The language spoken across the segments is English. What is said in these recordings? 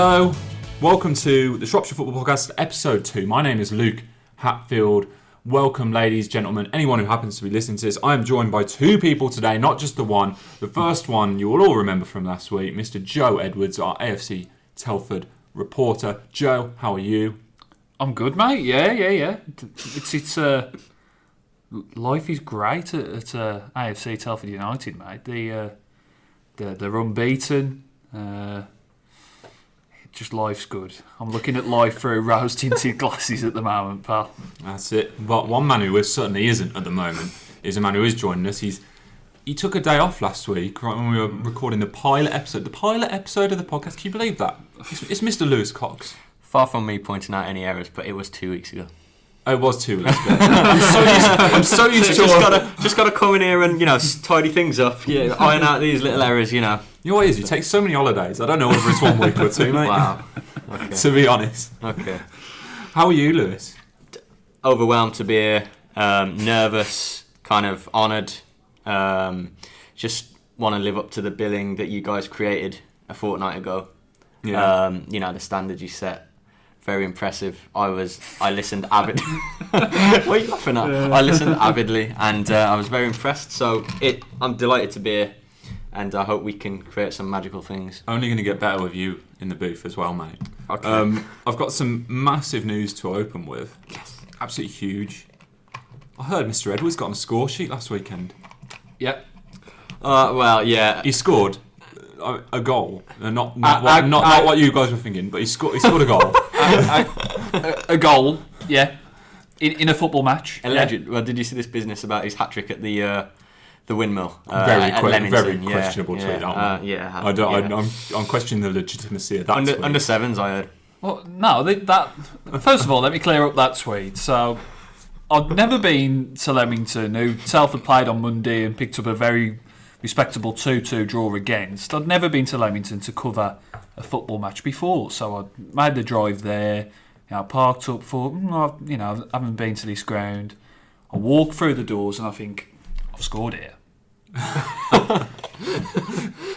Hello, welcome to the Shropshire Football Podcast, episode two. My name is Luke Hatfield. Welcome, ladies, and gentlemen, anyone who happens to be listening to this. I am joined by two people today, not just the one. The first one you will all remember from last week, Mr. Joe Edwards, our AFC Telford reporter. Joe, how are you? I'm good, mate. Yeah, yeah, yeah. It's it's uh, life is great at, at uh, AFC Telford United, mate. The uh, they're, they're unbeaten. Uh, just life's good. I'm looking at life through rose tinted glasses at the moment, pal. That's it. But one man who is, certainly isn't at the moment is a man who is joining us. He's he took a day off last week, right when we were recording the pilot episode. The pilot episode of the podcast. Can you believe that? It's, it's Mr. Lewis Cox. Far from me pointing out any errors, but it was two weeks ago. Oh, it was two weeks ago. I'm so used, I'm so used to just gotta just gotta come in here and you know tidy things up. Yeah, iron out these little errors. You know. You know what it is? You take so many holidays. I don't know whether it's one week or two, mate. Wow. Okay. To be honest. Okay. How are you, Lewis? Overwhelmed to be here. Um, nervous. Kind of honoured. Um, just want to live up to the billing that you guys created a fortnight ago. Um, you know the standard you set. Very impressive. I was. I listened avidly. what are you laughing at? I listened avidly, and uh, I was very impressed. So it. I'm delighted to be here, and I hope we can create some magical things. Only going to get better with you in the booth as well, mate. Okay. Um, I've got some massive news to open with. yes. Absolutely huge. I heard Mr. Edwards got on a score sheet last weekend. Yep. Uh, well, yeah. He scored a, a goal. Uh, not not, Uh, what, uh, not, uh, not what you guys were thinking, but he scored. He scored a goal. a, a goal, yeah, in, in a football match. yeah. Alleged. Well, did you see this business about his hat trick at the uh, the windmill? Uh, Very at que- Leamington? very Yeah, questionable yeah, tweet, that uh, yeah. I don't. yeah. I, I'm, I'm questioning the legitimacy of that. under tweet. under sevens, I heard. Well, no, they, that. First of all, let me clear up that tweet. So, I've never been to Leamington, who Telford played on Monday and picked up a very respectable 2 2 draw against. I'd never been to Leamington to cover a football match before, so I made the drive there. You know, parked up for, mm, you know, I haven't been to this ground. I walk through the doors and I think, I've scored here.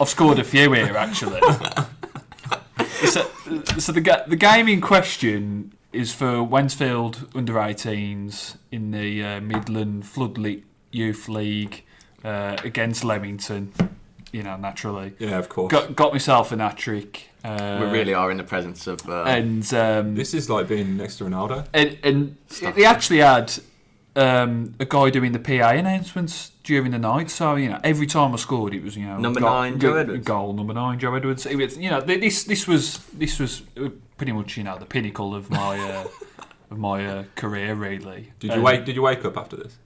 I've scored a few here, actually. so, so the ga- the game in question is for Wednesfield under 18s in the uh, Midland Floodlit Youth League uh, against Leamington. You know, naturally, Yeah, of course. got got myself an hat trick. Uh, we really are in the presence of. Uh, and um, This is like being next to Ronaldo. and, and they actually had um, a guy doing the PA announcements during the night. So you know, every time I scored, it was you know Number goal- nine, Joe Edwards. goal number nine, Joe Edwards. It was you know this this was this was uh, pretty much you know the pinnacle of my uh, of my uh, career really. Did you And- wake? Did you wake up after this?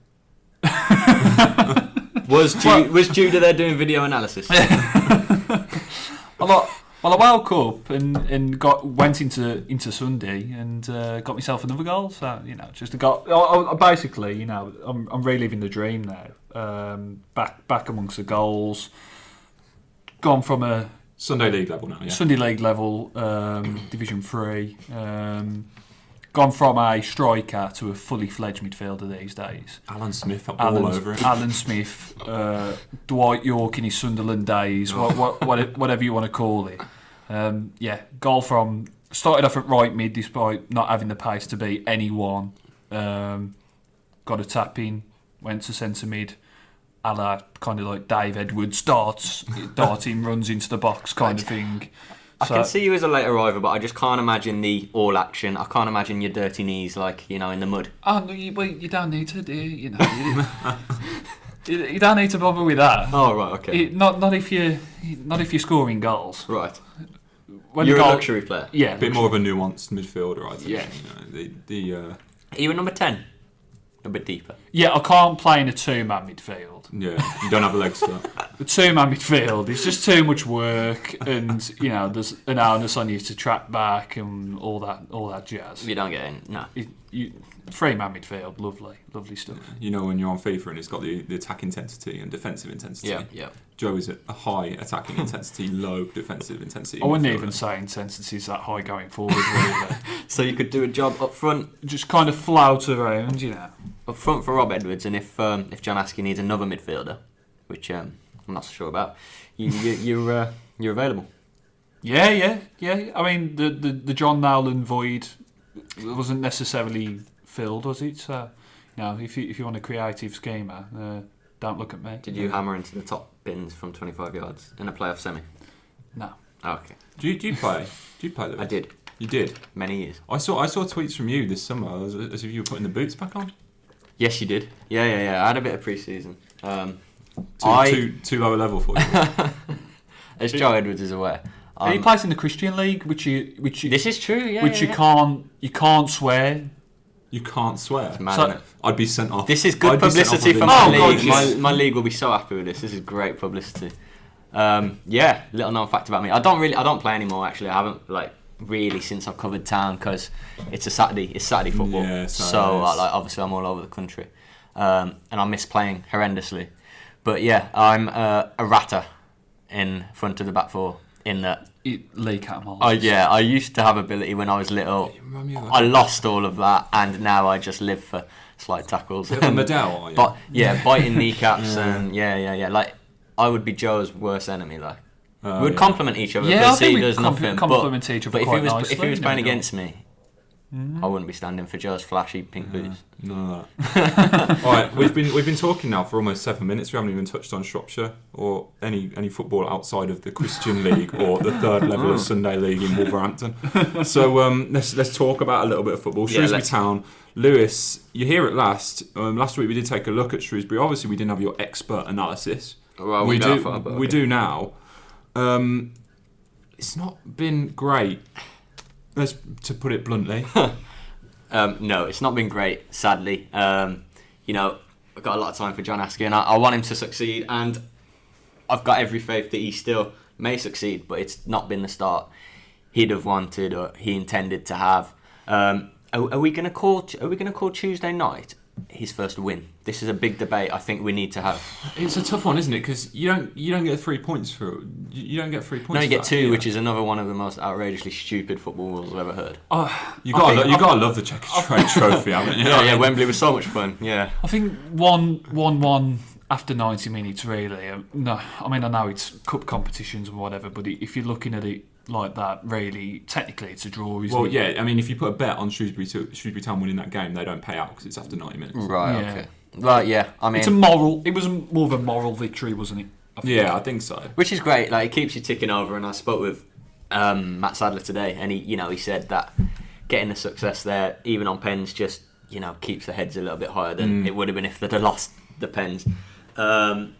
was Ju- was Judah there doing video analysis? A lot. Well, I woke up and, and got went into into Sunday and uh, got myself another goal. So you know, just a goal. I, I, basically, you know, I'm, I'm reliving the dream now. Um, back back amongst the goals. Gone from a Sunday league level now. Yeah. Sunday League level, um, Division Three. Um, gone from a striker to a fully fledged midfielder these days. Alan Smith all Alan, over it. Alan Smith, uh, Dwight Yorke in his Sunderland days, what, what, what, whatever you want to call it. Um, yeah, goal from started off at right mid despite not having the pace to beat anyone. Um, got a tap in, went to centre mid. A la kind of like Dave Edwards starts, darting, runs into the box kind of thing. I So- can see you as a late arriver, but I just can't imagine the all action. I can't imagine your dirty knees, like you know, in the mud. Oh, no, you, well, you don't need to do, you you know. You, you don't need to bother with that. Oh right, okay, It- not not if you not if you're scoring goals. right. When You're the a luxury player. Yeah, A bit more of a nuanced midfielder, I think. Yeah. You know, the the uh, Are you a number ten? A bit deeper. Yeah, I can't play in a two-man midfield. yeah, you don't have legs for that. The two-man midfield is just too much work, and you know there's an onus on you to track back and all that all that jazz. You don't get in. No. It, you, three-man midfield, lovely, lovely stuff. You know when you're on FIFA and it's got the, the attack intensity and defensive intensity. Yeah, yeah. Joe is at a high attacking intensity, low defensive intensity. I wouldn't midfielder. even say intensity's that high going forward. Really. So you could do a job up front, just kind of flout around, you know. up front for Rob Edwards, and if um, if John Askey needs another midfielder, which um, I'm not so sure about, you, you you're uh, you're available. Yeah, yeah, yeah. I mean, the the, the Jon Nolan void wasn't necessarily filled, was it? So, you know, if you if you want a creative schemer, uh, don't look at me. Did you hammer into the top bins from 25 yards in a playoff semi? No. Oh, okay, Do you, do you play? Do you play? Lewis? I did You did. many years. I saw I saw tweets from you this summer as, as if you were putting the boots back on. Yes, you did. Yeah, yeah, yeah. I had a bit of pre-season. Um, Too, I- too, too low a level for you. as Joe Edwards is aware. And he um, plays in the Christian League, which you which you this is true. Yeah, which yeah, you yeah. can't you can't swear. You can't swear. It's mad, So- isn't it? I'd be sent off. This is good I'd be sent off publicity for my league. My, my league will be so happy with this. This is great publicity. Um, yeah, little known fact about me. I don't really, I don't play anymore. Actually, I haven't like really since I've covered town because it's a Saturday. It's Saturday football. Yeah, it's so Saturdays. uh, like obviously I'm all over the country, um, and I miss playing horrendously. But yeah, I'm uh, a ratter in front of the back four. In that, It, Lee Cattermole. oh yeah, I used to have ability when I was little. You remind me of I a, lost all of that, and now I just live for slight tackles. bit of a Medel, are you? But yeah, biting kneecaps and yeah, yeah, yeah. Like I would be Joe's worst enemy. Like Oh, we would yeah. complement each other. Yeah, because I think he we does com- nothing. complement but, each other But if he was nicely, if he was playing against me, I wouldn't be standing for Joe's flashy pink boots. None of that. All right, we've been we've been talking now for almost seven minutes. We haven't even touched on Shropshire or any any football outside of the Christian League or the third level of Sunday League in Wolverhampton. So um, let's let's talk about a little bit of football. Shrewsbury let's- Town, Lewis, you're here at last. Um, last week we did take a look at Shrewsbury. Obviously, we didn't have your expert analysis. Well, we we do. for it, but we okay. do now. Um, it's not been great. Let's to put it bluntly. Um, no, it's not been great, sadly. Um, you know, I've got a lot of time for John Askey, and I, I want him to succeed, and I've got every faith that he still may succeed, but it's not been the start he'd have wanted or he intended to have. Um, are, are we going to call? Are we going to call Tuesday night his first win? This is a big debate. I think we need to have. It's a tough one, isn't it? Because you don't you don't get three points for you you don't get three points. No, you get two, do you? which is another one of the most outrageously stupid football rules I've ever heard. Oh, you got think- you got to love the checker trade trophy, haven't you? Yeah, yeah, Wembley was so much fun. Yeah. I think one one one after ninety minutes really. Um, no, I mean I know it's cup competitions and whatever, but if you're looking at it like that, really, technically it's a draw, isn't Well, it? yeah. I mean, if you put a bet on Shrewsbury to, Shrewsbury Town winning that game, they don't pay out because it's after ninety minutes. Right. Yeah. Okay. Right. Yeah. I mean, It's a moral. It was more of a moral victory, wasn't it? I. Yeah, I think so. which is great. Like it keeps you ticking over. And I spoke with um, Matt Sadler today, and he, you know, he said that getting the success there, even on pens, just you know, keeps the heads a little bit higher than Mm. it would have been if they'd have lost the pens. Um,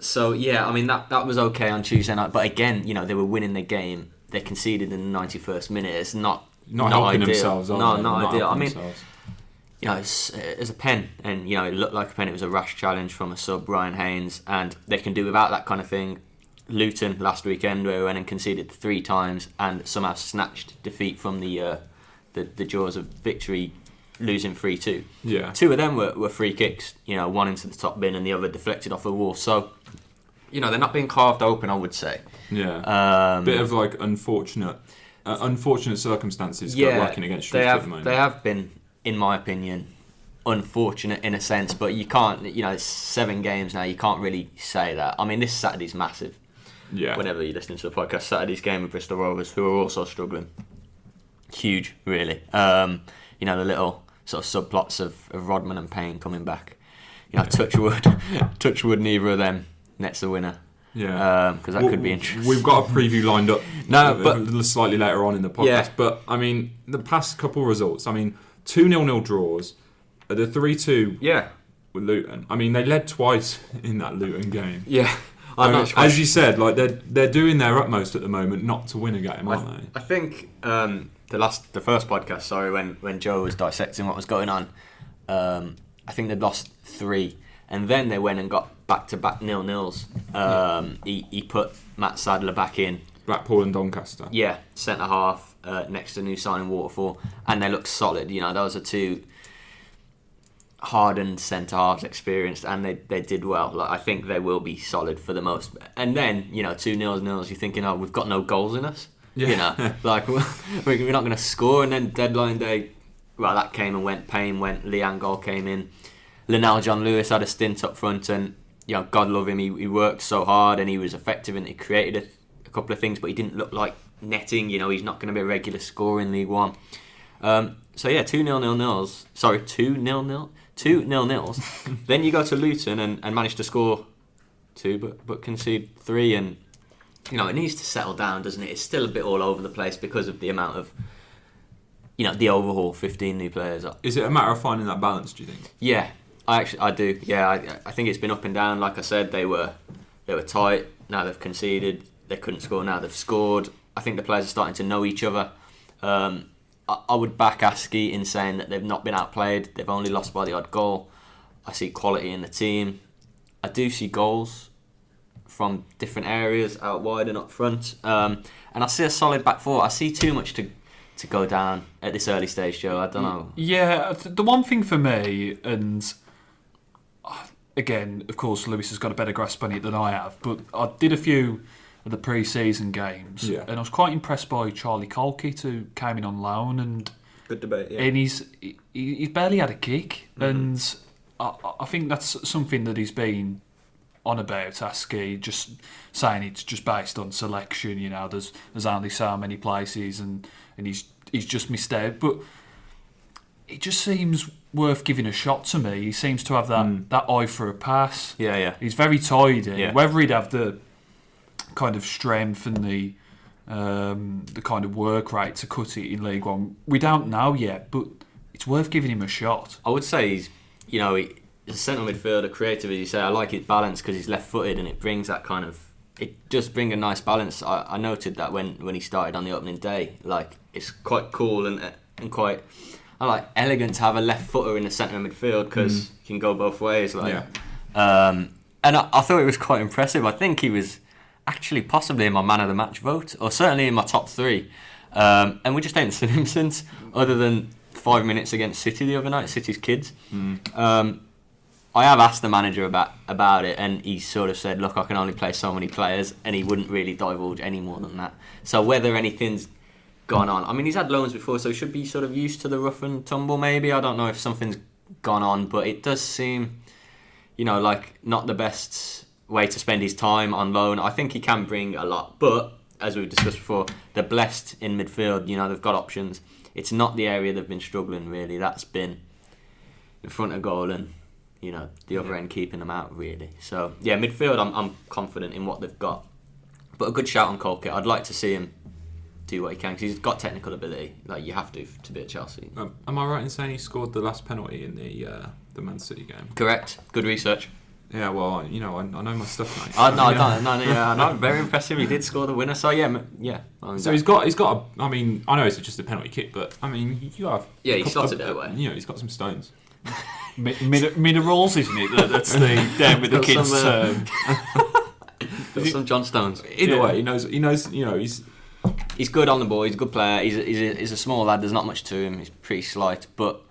so yeah, I mean that that was okay on Tuesday night, but again, you know, they were winning the game. They conceded in the ninety first minute. It's not Not, not helping ideal. themselves. Are No, they? not ideal. I mean, themselves. you know, it's, it's a pen, and you know, it looked like a pen. It was a rash challenge from a sub, Ryan Haynes, and they can do without that kind of thing. Luton last weekend, where we went and conceded three times, and somehow snatched defeat from the uh, the, the jaws of victory, losing three two. yeah. Two of them were, were free kicks. You know, one into the top bin, and the other deflected off the wall. So, you know, they're not being carved open. I would say. Yeah. Um, Bit of like unfortunate, uh, unfortunate circumstances yeah, working against they Shrewsbury have at the moment. they have been, in my opinion, unfortunate in a sense. But you can't, you know, it's seven games now. You can't really say that. I mean, this Saturday's massive. yeah. Whenever you're listening to the podcast, Saturday's game with Bristol Rovers, who are also struggling, huge, really. Um, you know, the little sort of subplots of, of Rodman and Payne coming back. You know, Touchwood, Touchwood, neither of them nets the winner. Yeah. because that Well, could be interesting. We've got a preview lined up. No, but- slightly later on in the podcast. Yeah. But I mean, the past couple results. I mean, two 0 0 draws. The three two yeah, with Luton. I mean, they led twice in that Luton game. yeah. I I'm mean, not sure. as you said, like they're they're doing their utmost at the moment not to win a game, aren't they? I think um, the last, the first podcast, sorry, when when Joe was dissecting what was going on, um, I think they'd lost three, and then they went and got back to back nil nils. Um, he he put Matt Sadler back in, Blackpool and Doncaster. yeah, centre half uh, next to new signing Waterfall, and they looked solid. You know, those are two hardened centre halves, experienced, and they, they did well. Like I think they will be solid for the most. And then you know, two nils nils. You're thinking, oh, we've got no goals in us. Yeah. You know, like we're we're not going to score. And then deadline day, well, that came and went. Payne went. Leanne Goal came in. Lenell John Lewis had a stint up front, and you know, God love him. He, he worked so hard and he was effective and he created a, a couple of things, but he didn't look like netting. You know, he's not going to be a regular scorer in League One. Um, so yeah, two nil nil nils. Sorry, two nil nil, two nil nils. then you go to Luton and, and manage to score two, but but concede three, and you know it needs to settle down, doesn't it? It's still a bit all over the place because of the amount of you know the overhaul. Fifteen new players. Is it a matter of finding that balance? Do you think? Yeah, I actually I do. Yeah, I, I think it's been up and down. Like I said, they were they were tight. Now they've conceded. They couldn't score. Now they've scored. I think the players are starting to know each other. Um, I, I would back Askey in saying that they've not been outplayed. They've only lost by the odd goal. I see quality in the team. I do see goals from different areas out wide and up front. Um, and I see a solid back four. I see too much to to go down at this early stage, Joe. I don't know. Yeah, the one thing for me, and again, of course, Lewis has got a better grasp on it than I have, but I did a few of the pre-season games, Yeah. and I was quite impressed by Charlie Colkett, who came in on loan, and Good debate. and he's he, he's barely had a kick, mm-hmm. and I, I think that's something that he's been on about Askey, just saying it's just based on selection. You know, there's there's only so many places, and and he's he's just missed out. But it just seems worth giving a shot to me. He seems to have that that eye for a pass. Yeah, yeah. He's very tidy. Yeah. Whether he'd have the kind of strength and the um, the kind of work rate to cut it in League One, we don't know yet. But it's worth giving him a shot. I would say he's, you know, he's a centre midfielder, creative as you say. I like his balance because he's left-footed and it brings that kind of, it does bring a nice balance. I, I noted that when, when he started on the opening day, like it's quite cool and and quite, I like elegant to have a left footer in the centre of midfield because he can go both ways. Like, um, and I, I thought it was quite impressive. I think he was actually possibly in my man of the match vote, or certainly in my top three. Um, and we just ain't seen him since, other than five minutes against City the other night, City's kids. Um, I have asked the manager about about it, and he sort of said, "Look, I can only play so many players," and he wouldn't really divulge any more than that. So whether anything's gone on, I mean, he's had loans before, so he should be sort of used to the rough and tumble. Maybe I don't know if something's gone on, but it does seem, you know, like not the best way to spend his time on loan. I think he can bring a lot, but as we've discussed before, they're blessed in midfield. You know, they've got options. It's not the area they've been struggling really. That's been in front of goal and you know the other end keeping them out really. So yeah, midfield, I'm I'm confident in what they've got. But a good shout on Colkett. I'd like to see him do what he can because he's got technical ability. Like you have to to be at Chelsea. Um, am I right in saying he scored the last penalty in the uh, the Man City game? Correct. Good research. Yeah, well, you know, I, I know my stuff, mate. Oh, no, Yeah. I don't, no, no, yeah, no, very impressive. He did score the winner. So yeah, m- yeah. I mean, So that- he's got, he's got. A, I mean, I know it's just a penalty kick, but I mean, you have. Yeah, he a couple slotted of- it away. You know, he's got some stones. Mi- min- minerals, isn't it? That's the down with the Got kids some, uh, term. got some John Stones. Either Yeah. way, he knows. He knows. You know, he's. He's good on the ball. He's a good player. He's a, he's a, he's a small lad. There's not much to him. He's pretty slight, but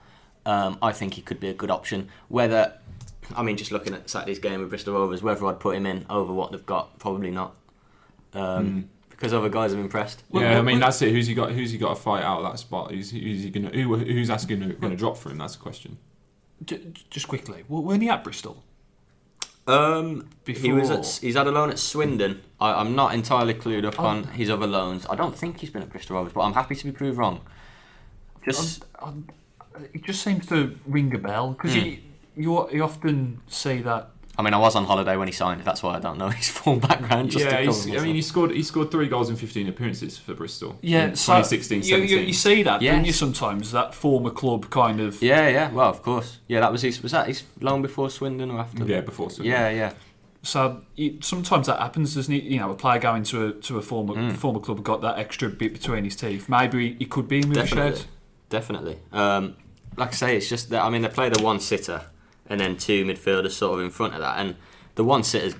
um, I think he could be a good option. Whether, I mean, just looking at Saturday's game with Bristol Rovers, whether I'd put him in over what they've got, probably not. Um, Because other guys have impressed. Yeah, well, I mean that's it. Who's he got? Who's he got to fight out of that spot? Who's, who's he gonna? Who, who's asking going to drop for him? That's the question. Just quickly, w- weren't he at Bristol? Um, he was at, he's had a loan at Swindon. I, I'm not entirely clued up on his other loans. I don't think he's been at Bristol Rovers, but I'm happy to be proved wrong. Just Um, it just seems to ring a bell because you, you you often say that. I mean, I was on holiday when he signed. That's why I don't know his full background. Just yeah, he's, I mean, he scored. He scored three goals in 15 appearances for Bristol. Yeah, in so 2016, you, you, 17. you see that, don't you? Sometimes that former club kind of. Yeah, yeah. Well, of course. Yeah, that was his. Was that his loan before Swindon or after? yeah, before. Swindon. Yeah, yeah. So sometimes that happens, doesn't it? You know, a player going to a to a former Mm. former club got that extra bit between his teeth. Maybe he could be in with Definitely. Definitely. Um, like I say, it's just that I mean they play the one sitter and then two midfielders sort of in front of that, and the one sitter's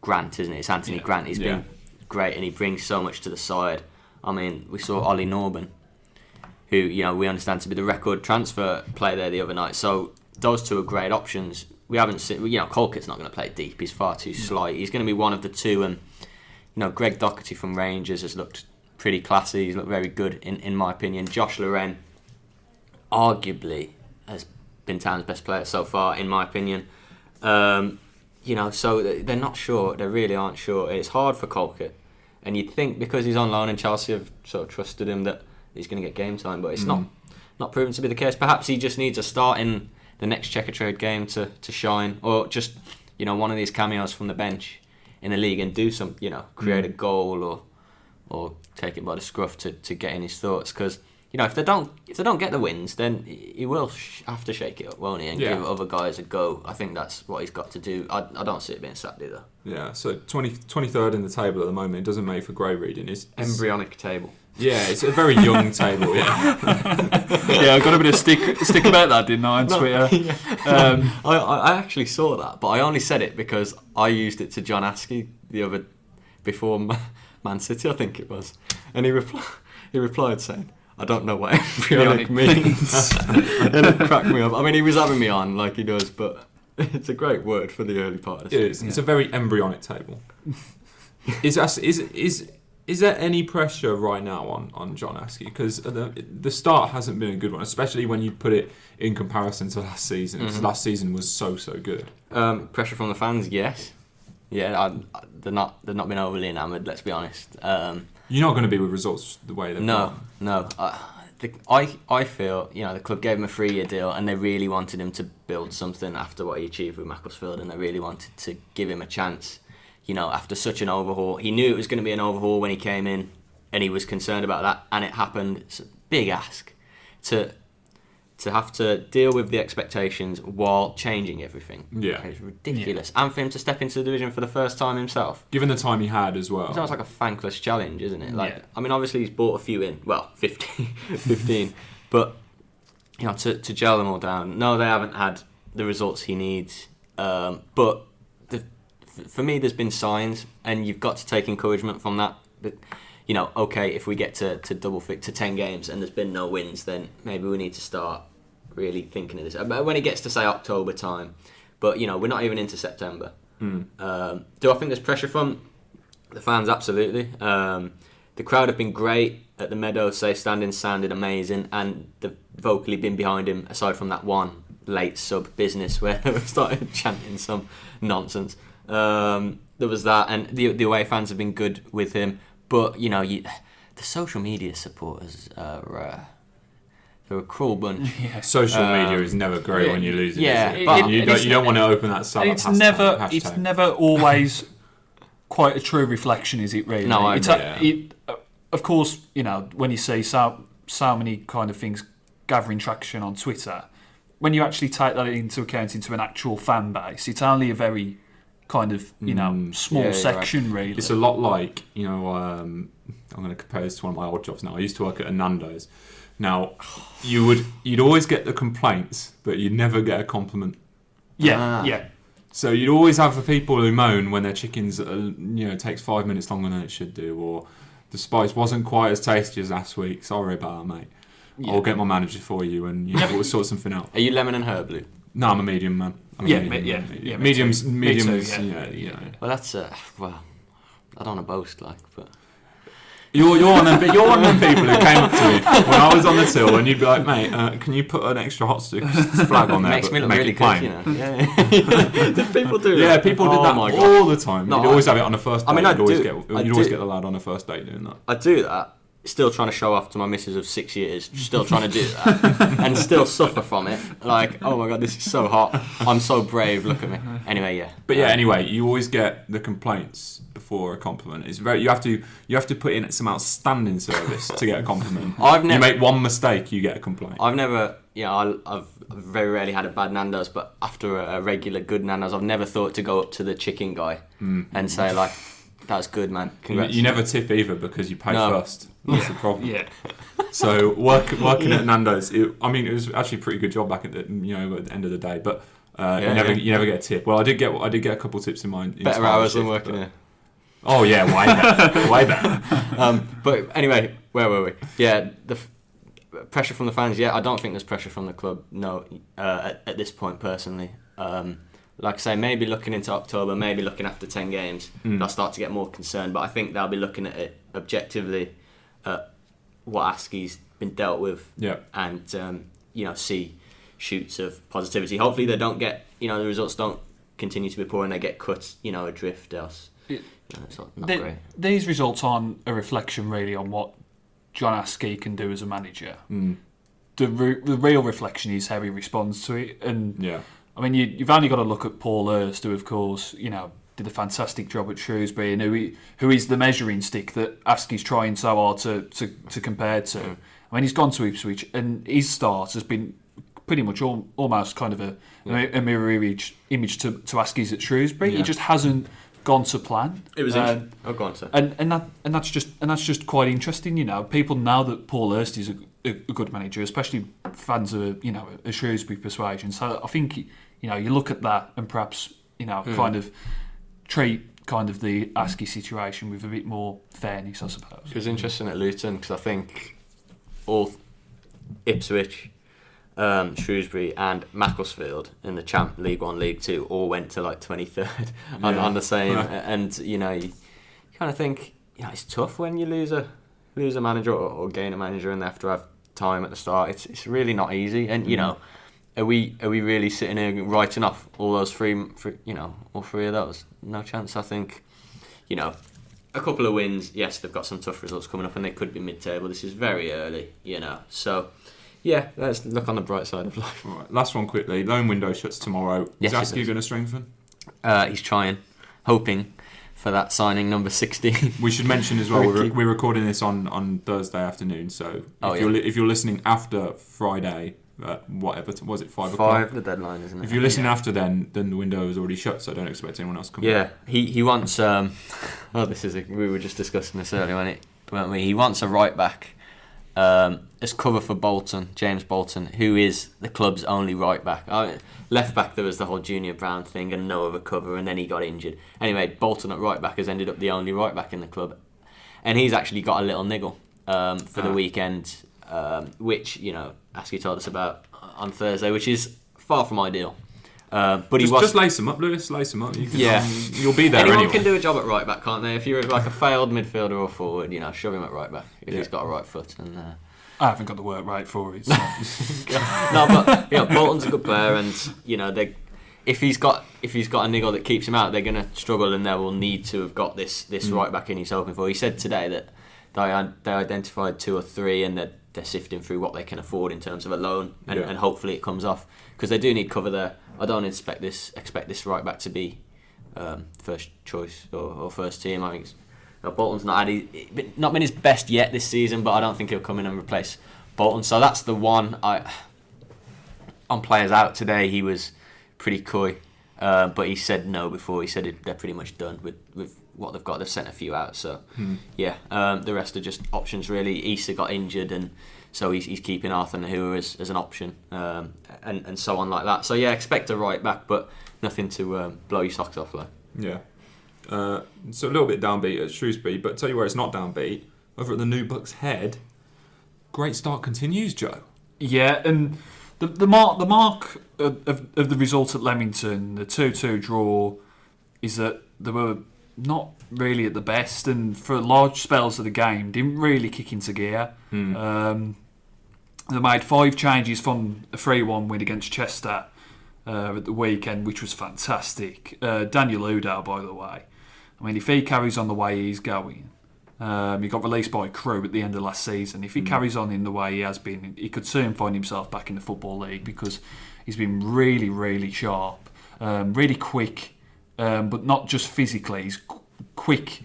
Grant, isn't it? It's Anthony Yeah. Grant. He's Yeah. been great and he brings so much to the side. I mean, we saw Ollie Norburn, who you know we understand to be the record transfer player there the other night. So those two are great options. We haven't seen, you know, Colkett's not going to play deep. He's far too slight. He's going to be one of the two, and you know, Greg Docherty from Rangers has looked pretty classy. He's looked very good in, in my opinion. Josh Laurent, arguably, has been Town's best player so far, in my opinion. Um, you know, so they're not sure. They really aren't sure. It's hard for Colkett. and you'd think because he's on loan and Chelsea have sort of trusted him that he's going to get game time, but it's not not proven to be the case. Perhaps he just needs a start in the next Checkatrade game to, to shine, or just you know one of these cameos from the bench in the league and do some you know create a mm. goal or or take it by the scruff to, to get in his thoughts because you know if they don't if they don't get the wins then he will sh- have to shake it up won't he and Yeah. give other guys a go I think that's what he's got to do I, I don't see it being sacked either Yeah, so 20, 23rd in the table at the moment. It doesn't make for great reading. It's, it's- embryonic table Yeah, it's a very young table. Yeah, yeah, I got a bit of stick stick about that, didn't I, on Twitter? Um, I, I I actually saw that but I only said it because I used it to John Askey the other before Man City I think it was and he, repli- he replied saying I don't know what embryonic Embryonic means and it cracked me up I mean he was having me on like he does but it's a great word for the early part of the it is. It's a very embryonic table. Is that, is is is there any pressure right now on, on John Askey? Because the the start hasn't been a good one, especially when you put it in comparison to last season. Mhm. last season was so so good. Um, pressure from the fans, yes. Yeah, I, they're not they've not been overly enamoured. Let's be honest. Um, You're not going to be with results the way they've no, gone. no. I, the, I I feel you know the club gave him a three year deal and they really wanted him to build something after what he achieved with Macclesfield and they really wanted to give him a chance. You know, after such an overhaul, he knew it was going to be an overhaul when he came in, and he was concerned about that, and it happened. It's a big ask to to have to deal with the expectations while changing everything. Yeah. It's ridiculous. And for him to step into the division for the first time himself. Given the time he had as well. It sounds like a thankless challenge, isn't it? Like, Yeah. I mean, obviously he's bought a few in. Well, 15, 15. but you know, to, to gel them all down. No, they haven't had the results he needs. Um, but for me, there's been signs, and you've got to take encouragement from that. But you know, okay, if we get to, to double fit to ten games and there's been no wins, then maybe we need to start really thinking of this. When it gets to say October time, but you know, we're not even into September. Hmm. Um, do I think there's pressure from the fans? Absolutely. Um, the crowd have been great at the Meadows. Say standing sounded amazing, and they've vocally been behind him. Aside from that one late sub business where they started chanting some nonsense, um, there was that, and the the away fans have been good with him. But you know, you, the social media supporters are uh, they're a cruel bunch. yeah. Social Um, media is never great yeah, when you're losing. yeah, it? but- you, and don't, it's- you don't want to open that sub it's hashtag- never it's never always quite a true reflection, is it? Really? No, I it's agree, a- it, uh, of course, you know when you see so so many kind of things gathering traction on Twitter, when you actually take that into account into an actual fan base, it's only a very kind of you know Mm, small yeah, you're section really. It's a lot like you know. Um, I'm going to compare this to one of my old jobs now. I used to work at a Nando's. Now, you would you'd always get the complaints, but you'd never get a compliment. yeah, Ah. yeah, So you'd always have the people who moan when their chickens, uh, you know, takes five minutes longer than it should do, or the spice wasn't quite as tasty as last week. Sorry about that, mate. Yeah. I'll get my manager for you, and you know, we'll sort something out. Are you lemon and herb, Lou? No, I'm a medium man. I'm a Yeah, medium, me- yeah, man. yeah, me mediums, too. Me too, mediums. yeah. yeah, you. Well, that's uh, well, I don't want to boast, like, but You're, you're, one of them, you're one of them people who came up to me when I was on the till and you'd be like, mate, uh, can you put an extra hot stick flag on there? makes me look make really plain? good, you know. Yeah. Did people do Yeah, that? people did Oh that my God. all the time. No, you'd always I- have it on the first date. I mean, I you'd always do- get, you'd always do. get the lad on the first date doing that. I do that. Still trying to show off to my missus of six years. Still trying to do that, and still suffer from it. Like, oh my god, this is so hot. I'm so brave. Look at me. Anyway, yeah. But yeah, Um, anyway, you always get the complaints before a compliment. It's very you have to you have to put in some outstanding service to get a compliment. I've never you never- make one mistake, you get a complaint. I've never, you know, I, I've very rarely had a bad Nando's, but after a, a regular good Nando's, I've never thought to go up to the chicken guy and say like, "That's good, man. Hmm. You, you never tip either because you pay No. first. That's the problem. yeah. So work, working at Nando's, it, I mean, it was actually a pretty good job back at the you know at the end of the day, but uh, Yeah, you never yeah. you never get a tip. Well, I did get I did get a couple tips in my better hours shift, than working but- here. Oh yeah, way better, way better. Um, but anyway, where were we? Yeah, the f- pressure from the fans. Yeah, I don't think there's pressure from the club. No, uh, at, at this point, personally. Um, like I say, maybe looking into October, maybe looking after ten games, Mm. they'll start to get more concerned. But I think they'll be looking at it objectively, at what Askey's been dealt with, Yeah, and um, you know see shoots of positivity. Hopefully, they don't get you know the results don't continue to be poor and they get cut, you know, adrift else. It- You know, it's not, not The- great. these results aren't a reflection really on what John Askey can do as a manager. Mm, The, re- the real reflection is how he responds to it. And yeah. I mean, you, you've only got to look at Paul Hurst, who, of course, you know, did a fantastic job at Shrewsbury, and who, he, who is the measuring stick that Askey's trying so hard to, to, to compare to. Mm. I mean, he's gone to Ipswich, and his start has been pretty much al- almost kind of a, a mirror image, image to, to Askey's at Shrewsbury. Yeah. He just hasn't gone to plan. It was. Um, oh, go on, sir. and and that and that's just and that's just quite interesting. You know, people know that Paul Hurst is a, a, a good manager, especially fans of you know a Shrewsbury persuasion. So I think you know you look at that and perhaps you know kind of treat kind of the Askey situation with a bit more fairness, I suppose. It was interesting at Luton because I think all Ipswich, um, Shrewsbury, and Macclesfield in the Champ League One, League Two all went to like twenty third on, Yeah. on the same. Right. And you know, you kind of think you know it's tough when you lose a lose a manager or, or gain a manager and they have to have time at the start. It's it's really not easy. And you Mm. Are we are we really sitting here writing off all those three, three you know all three of those? No chance. I think you know a couple of wins. Yes, they've got some tough results coming up, and they could be mid-table. This is very early, you know. So, yeah, let's look on the bright side of life. All right, last one quickly. Loan window shuts tomorrow. Yes, is Askey going to strengthen? Uh, he's trying, hoping for that signing number sixteen. We should mention as well. We're, we're recording this on, on Thursday afternoon, so if, Oh, yeah. you're, if you're listening after Friday, uh, whatever t- was it five, o'clock? Five, the deadline, isn't it? If you listen listening after then, then the window is already shut, so I don't expect anyone else to come. Yeah, he he wants. Um, oh, this is. A, we were just discussing this earlier, weren't it? Weren't we? He wants a right back um, as cover for Bolton, James Bolton, who is the club's only right back. Uh, left back, there was the whole Junior Brown thing and no other cover, and then he got injured. Anyway, Bolton at right back has ended up the only right back in the club, and he's actually got a little niggle um, for the Ah. weekend, um, which you know Askey told us about on Thursday, which is far from ideal. Uh, but Just, he was just lace them up, Lewis. Lace them up. You can, Yeah. um, you'll be there Anyone anyway. can do a job at right back, can't they? If you're like a failed midfielder or forward, you know, shove him at right back if Yeah. he's got a right foot. And uh, I haven't got the work right for it. So. no, but you know, Bolton's a good player, and you know, they if he's got if he's got a niggle that keeps him out, they're going to struggle, and they will need to have got this this Mm. right back in he's hoping for. He said today that they they identified two or three, and that they're sifting through what they can afford in terms of a loan, and, Yeah. and hopefully it comes off because they do need cover there. I don't expect this expect this right back to be um, first choice or, or first team. I think it's, you know, Bolton's not had he, not been his best yet this season, but I don't think he'll come in and replace Bolton. So that's the one. I on players out today, he was pretty coy, uh, but he said no before. He said it, they're pretty much done with, with what they've got. They've sent a few out, so Hmm. yeah. Um, the rest are just options really. Issa got injured, and so he's, he's keeping Arthur Nahua as, as an option, um, and and so on like that. So yeah, expect a right back, but nothing to um, blow your socks off like. Yeah. Uh, so a little bit downbeat at Shrewsbury, but tell you where it's not downbeat. Over at the New Bucks Head, great start continues, Joe. Yeah, and the the mark the mark of, of, of the result at Leamington, the two two draw, is that there were not really at the best, and for large spells of the game, didn't really kick into gear. Hmm. Um, they made five changes from a three one win against Chester uh, at the weekend, which was fantastic. Uh, Daniel Udoh, by the way, I mean, if he carries on the way he's going. Um, he got released by Crewe at the end of last season. If he carries on in the way he has been, he could soon find himself back in the Football League because he's been really, really sharp, um, really quick, um, but not just physically. He's qu- quick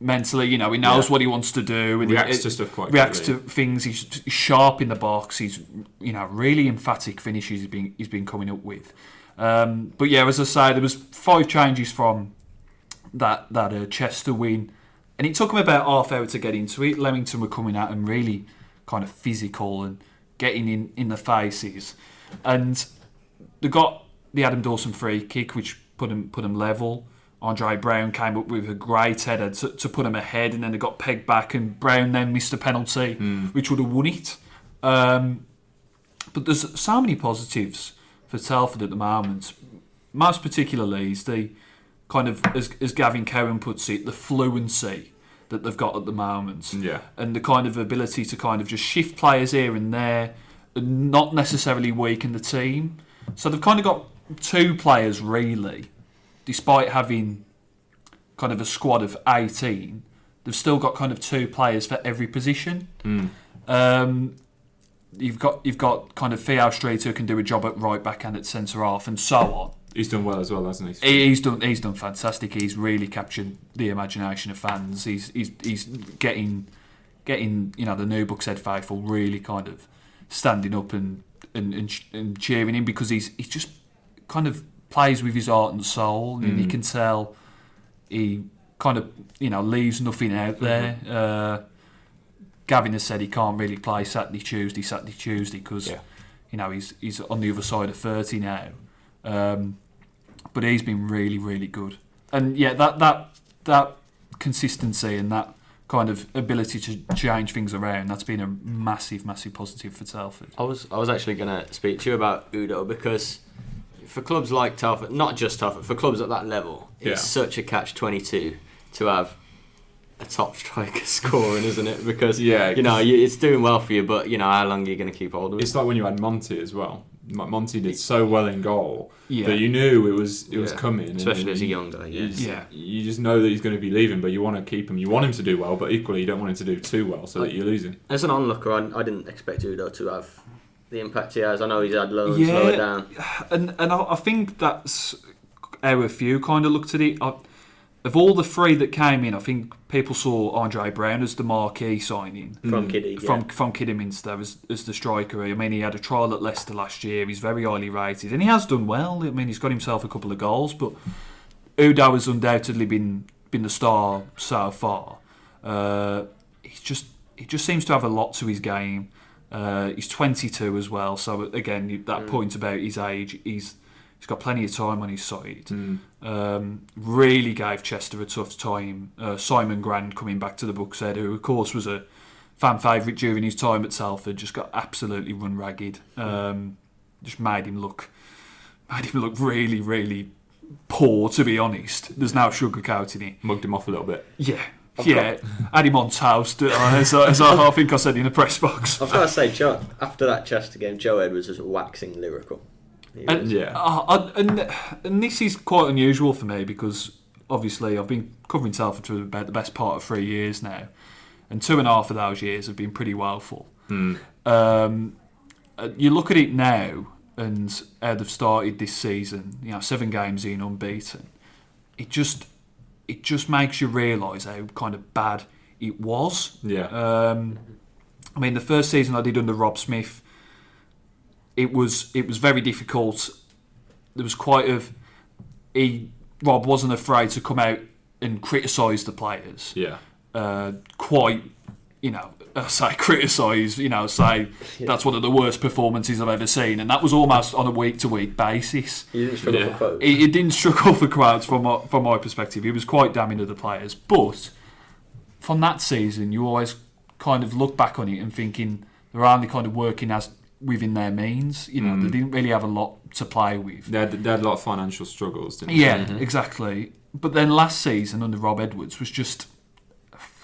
mentally. You know, he knows Yeah. what he wants to do. And Reacts it- to stuff quite reacts quickly. to things. He's sharp in the box. He's you know really emphatic finishes. He's been he's been coming up with. Um, but yeah, as I say, there was five changes from that that uh, Chester win, and it took him about half hour to get into it. Leamington were coming out and really kind of physical and getting in in the faces, and they got the Adam Dawson free kick, which put him put him level. Andre Brown came up with a great header to, to put him ahead, and then they got pegged back, and Brown then missed a penalty, which would have won it. Um, but there's so many positives for Telford at the moment. Most particularly is the kind of, as, as Gavin Cowan puts it, the fluency that they've got at the moment, Yeah. and the kind of ability to kind of just shift players here and there, and not necessarily weaken the team. So they've kind of got two players really despite having kind of a squad of 18, they've still got kind of two players for every position. Um, you've got you've got kind of Theo Street who can do a job at right back and at centre half, and so on. He's done well as well, hasn't he? He- He's done. He's done fantastic. He's really captured the imagination of fans. He's he's he's getting getting you know the New Bucks Head faithful really kind of standing up and and, and, and cheering him because he's he's just kind of plays with his heart and soul, and you can tell he kind of you know leaves nothing out there. Uh, Gavin has said he can't really play Saturday, Tuesday, Saturday, Tuesday because Yeah. you know he's he's on the other side of thirty now. Um, but he's been really, really good. And yeah, that that that consistency and that kind of ability to change things around that's been a massive, massive positive for Telford. I was I was actually going to speak to you about Udoh because for clubs like Telford, not just Telford, for clubs at that level, Yeah. it's such a catch twenty two to have a top striker scoring, isn't it? Because Yeah, you know it's doing well for you, but you know how long are you going to keep hold of it? It's like when you had Monty as well. Monty did so well in goal Yeah. that you knew it was it was Yeah. coming. and Especially as a young guy, You yeah. just, Yeah. you just know that he's going to be leaving, but you want to keep him. You want him to do well, but equally you don't want him to do too well so that you're losing. As an onlooker, I, I didn't expect Udoh to have the impact he has. I know he's had loans Yeah. lower down. And and I, I think that's how a few kind of looked at it. I, of all the three that came in, I think people saw Andre Brown as the marquee signing. From Kiddie, yeah. from from Kidderminster as, as the striker. I mean, he had a trial at Leicester last year. He's very highly rated, and he has done well. I mean, he's got himself a couple of goals, but Udoh has undoubtedly been been the star so far. Uh, he's just he just seems to have a lot to his game. Uh, he's 22 as well, so again, that point about his age, he's he's got plenty of time on his side. Um, really gave Chester a tough time. Uh, Simon Grand coming back to the Bucks Head, who of course was a fan favourite during his time at Salford, just got absolutely run ragged. Um, just made him look made him look really, really poor. To be honest, there's no sugarcoating it. Mugged him off a little bit. Yeah, yeah. Had him on toast, uh, as, I- as I, I think I said in the press box. I've got to say, Joe, after that Chester game, Joe Edwards was waxing lyrical. And, Yeah. uh, I- and and this is quite unusual for me because obviously I've been covering Telford for about the best part of three years now, and two and a half of those years have been pretty woeful. Um, uh, you look at it now and how they've started this season. You know, seven games in unbeaten. It just it just makes you realise how kind of bad it was. Yeah. Um, I mean, the first season I did under Rob Smith, it was it was very difficult. There was quite a he Rob wasn't afraid to come out and criticise the players. yeah. Uh, quite, you know, uh, say criticise, you know, say that's one of the worst performances I've ever seen, and that was almost on a week to week basis. He didn't struggle Yeah. for quotes. He, he didn't struggle for crowds from my, from my perspective. He was quite damning to the players. But from that season, you always kind of look back on it and thinking they're only kind of working as within their means. You know, they didn't really have a lot to play with. They had, they had a lot of financial struggles, didn't Yeah, they? exactly. But then last season under Rob Edwards was just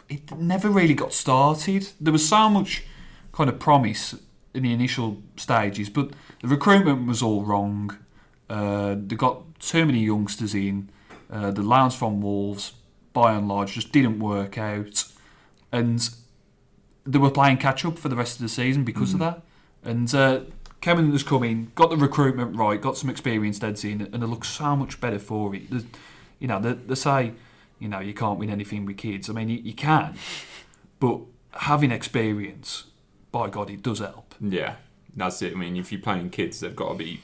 it never really got started. There was so much kind of promise in the initial stages, but the recruitment was all wrong. Uh, they got too many youngsters in. Uh, the loans from Wolves, by and large, just didn't work out, and they were playing catch up for the rest of the season because of that. And uh, Kevin has come in, got the recruitment right, got some experienced heads in, and it looks so much better for it. You know, they, they say, you know, you can't win anything with kids. I mean, you, you can, but having experience, by God, it does help. Yeah. That's it. I mean, if you're playing kids, they've got to be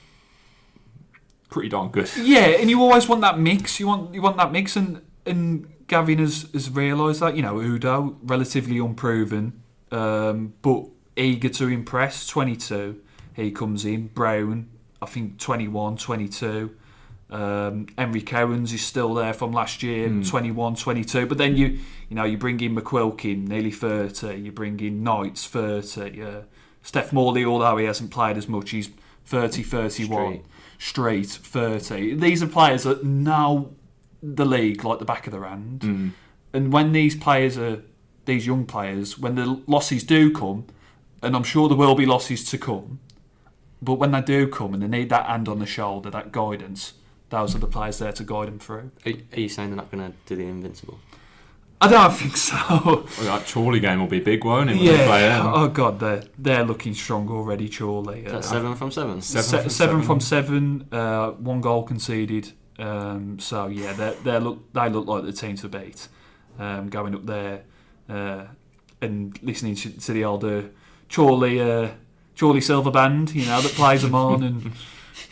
pretty darn good. Yeah, and you always want that mix. You want you want that mix, and and Gavin has, has realised that. You know, Udoh relatively unproven, um, but eager to impress. Twenty two, he comes in. Brown, I think 21, 22. Um, Henry Cowans is still there from last year, 21, 22. But then you you know you bring in McQuilkin, nearly thirty. You bring in Knights, thirty. Uh, Steph Morley, although he hasn't played as much, he's 30, 31. Straight, Street 30. These are players that know the league like the back of their hand. And when these players are, these young players, when the losses do come, and I'm sure there will be losses to come, but when they do come and they need that hand on the shoulder, that guidance, those are the players there to guide them through. Are, are you saying they're not going to do the invincible? I don't think so. Well, that Chorley game will be big, won't it? when they play yeah. Oh god, they're they're looking strong already. Chorley. Uh, seven from seven? Seven se- from seven seven. from seven. Uh, one goal conceded. Um, so yeah, they they look they look like the team to beat. Um, going up there uh, and listening to, to the older Chorley uh, Chorley Silver Band, you know, that plays them on and.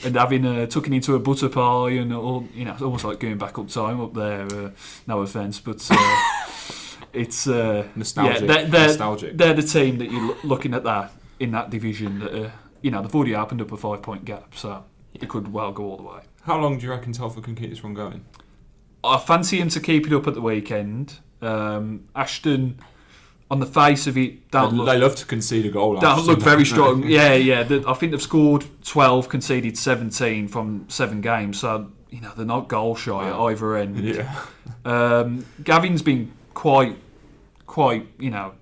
And having uh, tucking into a butter pie and all, you know, it's almost like going back up time up there. Uh, no offence, but uh, it's uh, Nostalgic. Yeah, they're, they're, Nostalgic. they're the team that you're loo- looking at that in that division. That uh, you know they've already opened up a five point gap, so it could well go all the way. How long do you reckon Telford can keep this run going? I fancy him to keep it up at the weekend. Um, Ashton, on the face of it, they, look they love to concede a goal. don't look very strong. Yeah, yeah. The, I think they've scored twelve, conceded seventeen from seven games. So you know they're not goal shy at either end. Yeah. Um, Gavin's been quite, quite, you know,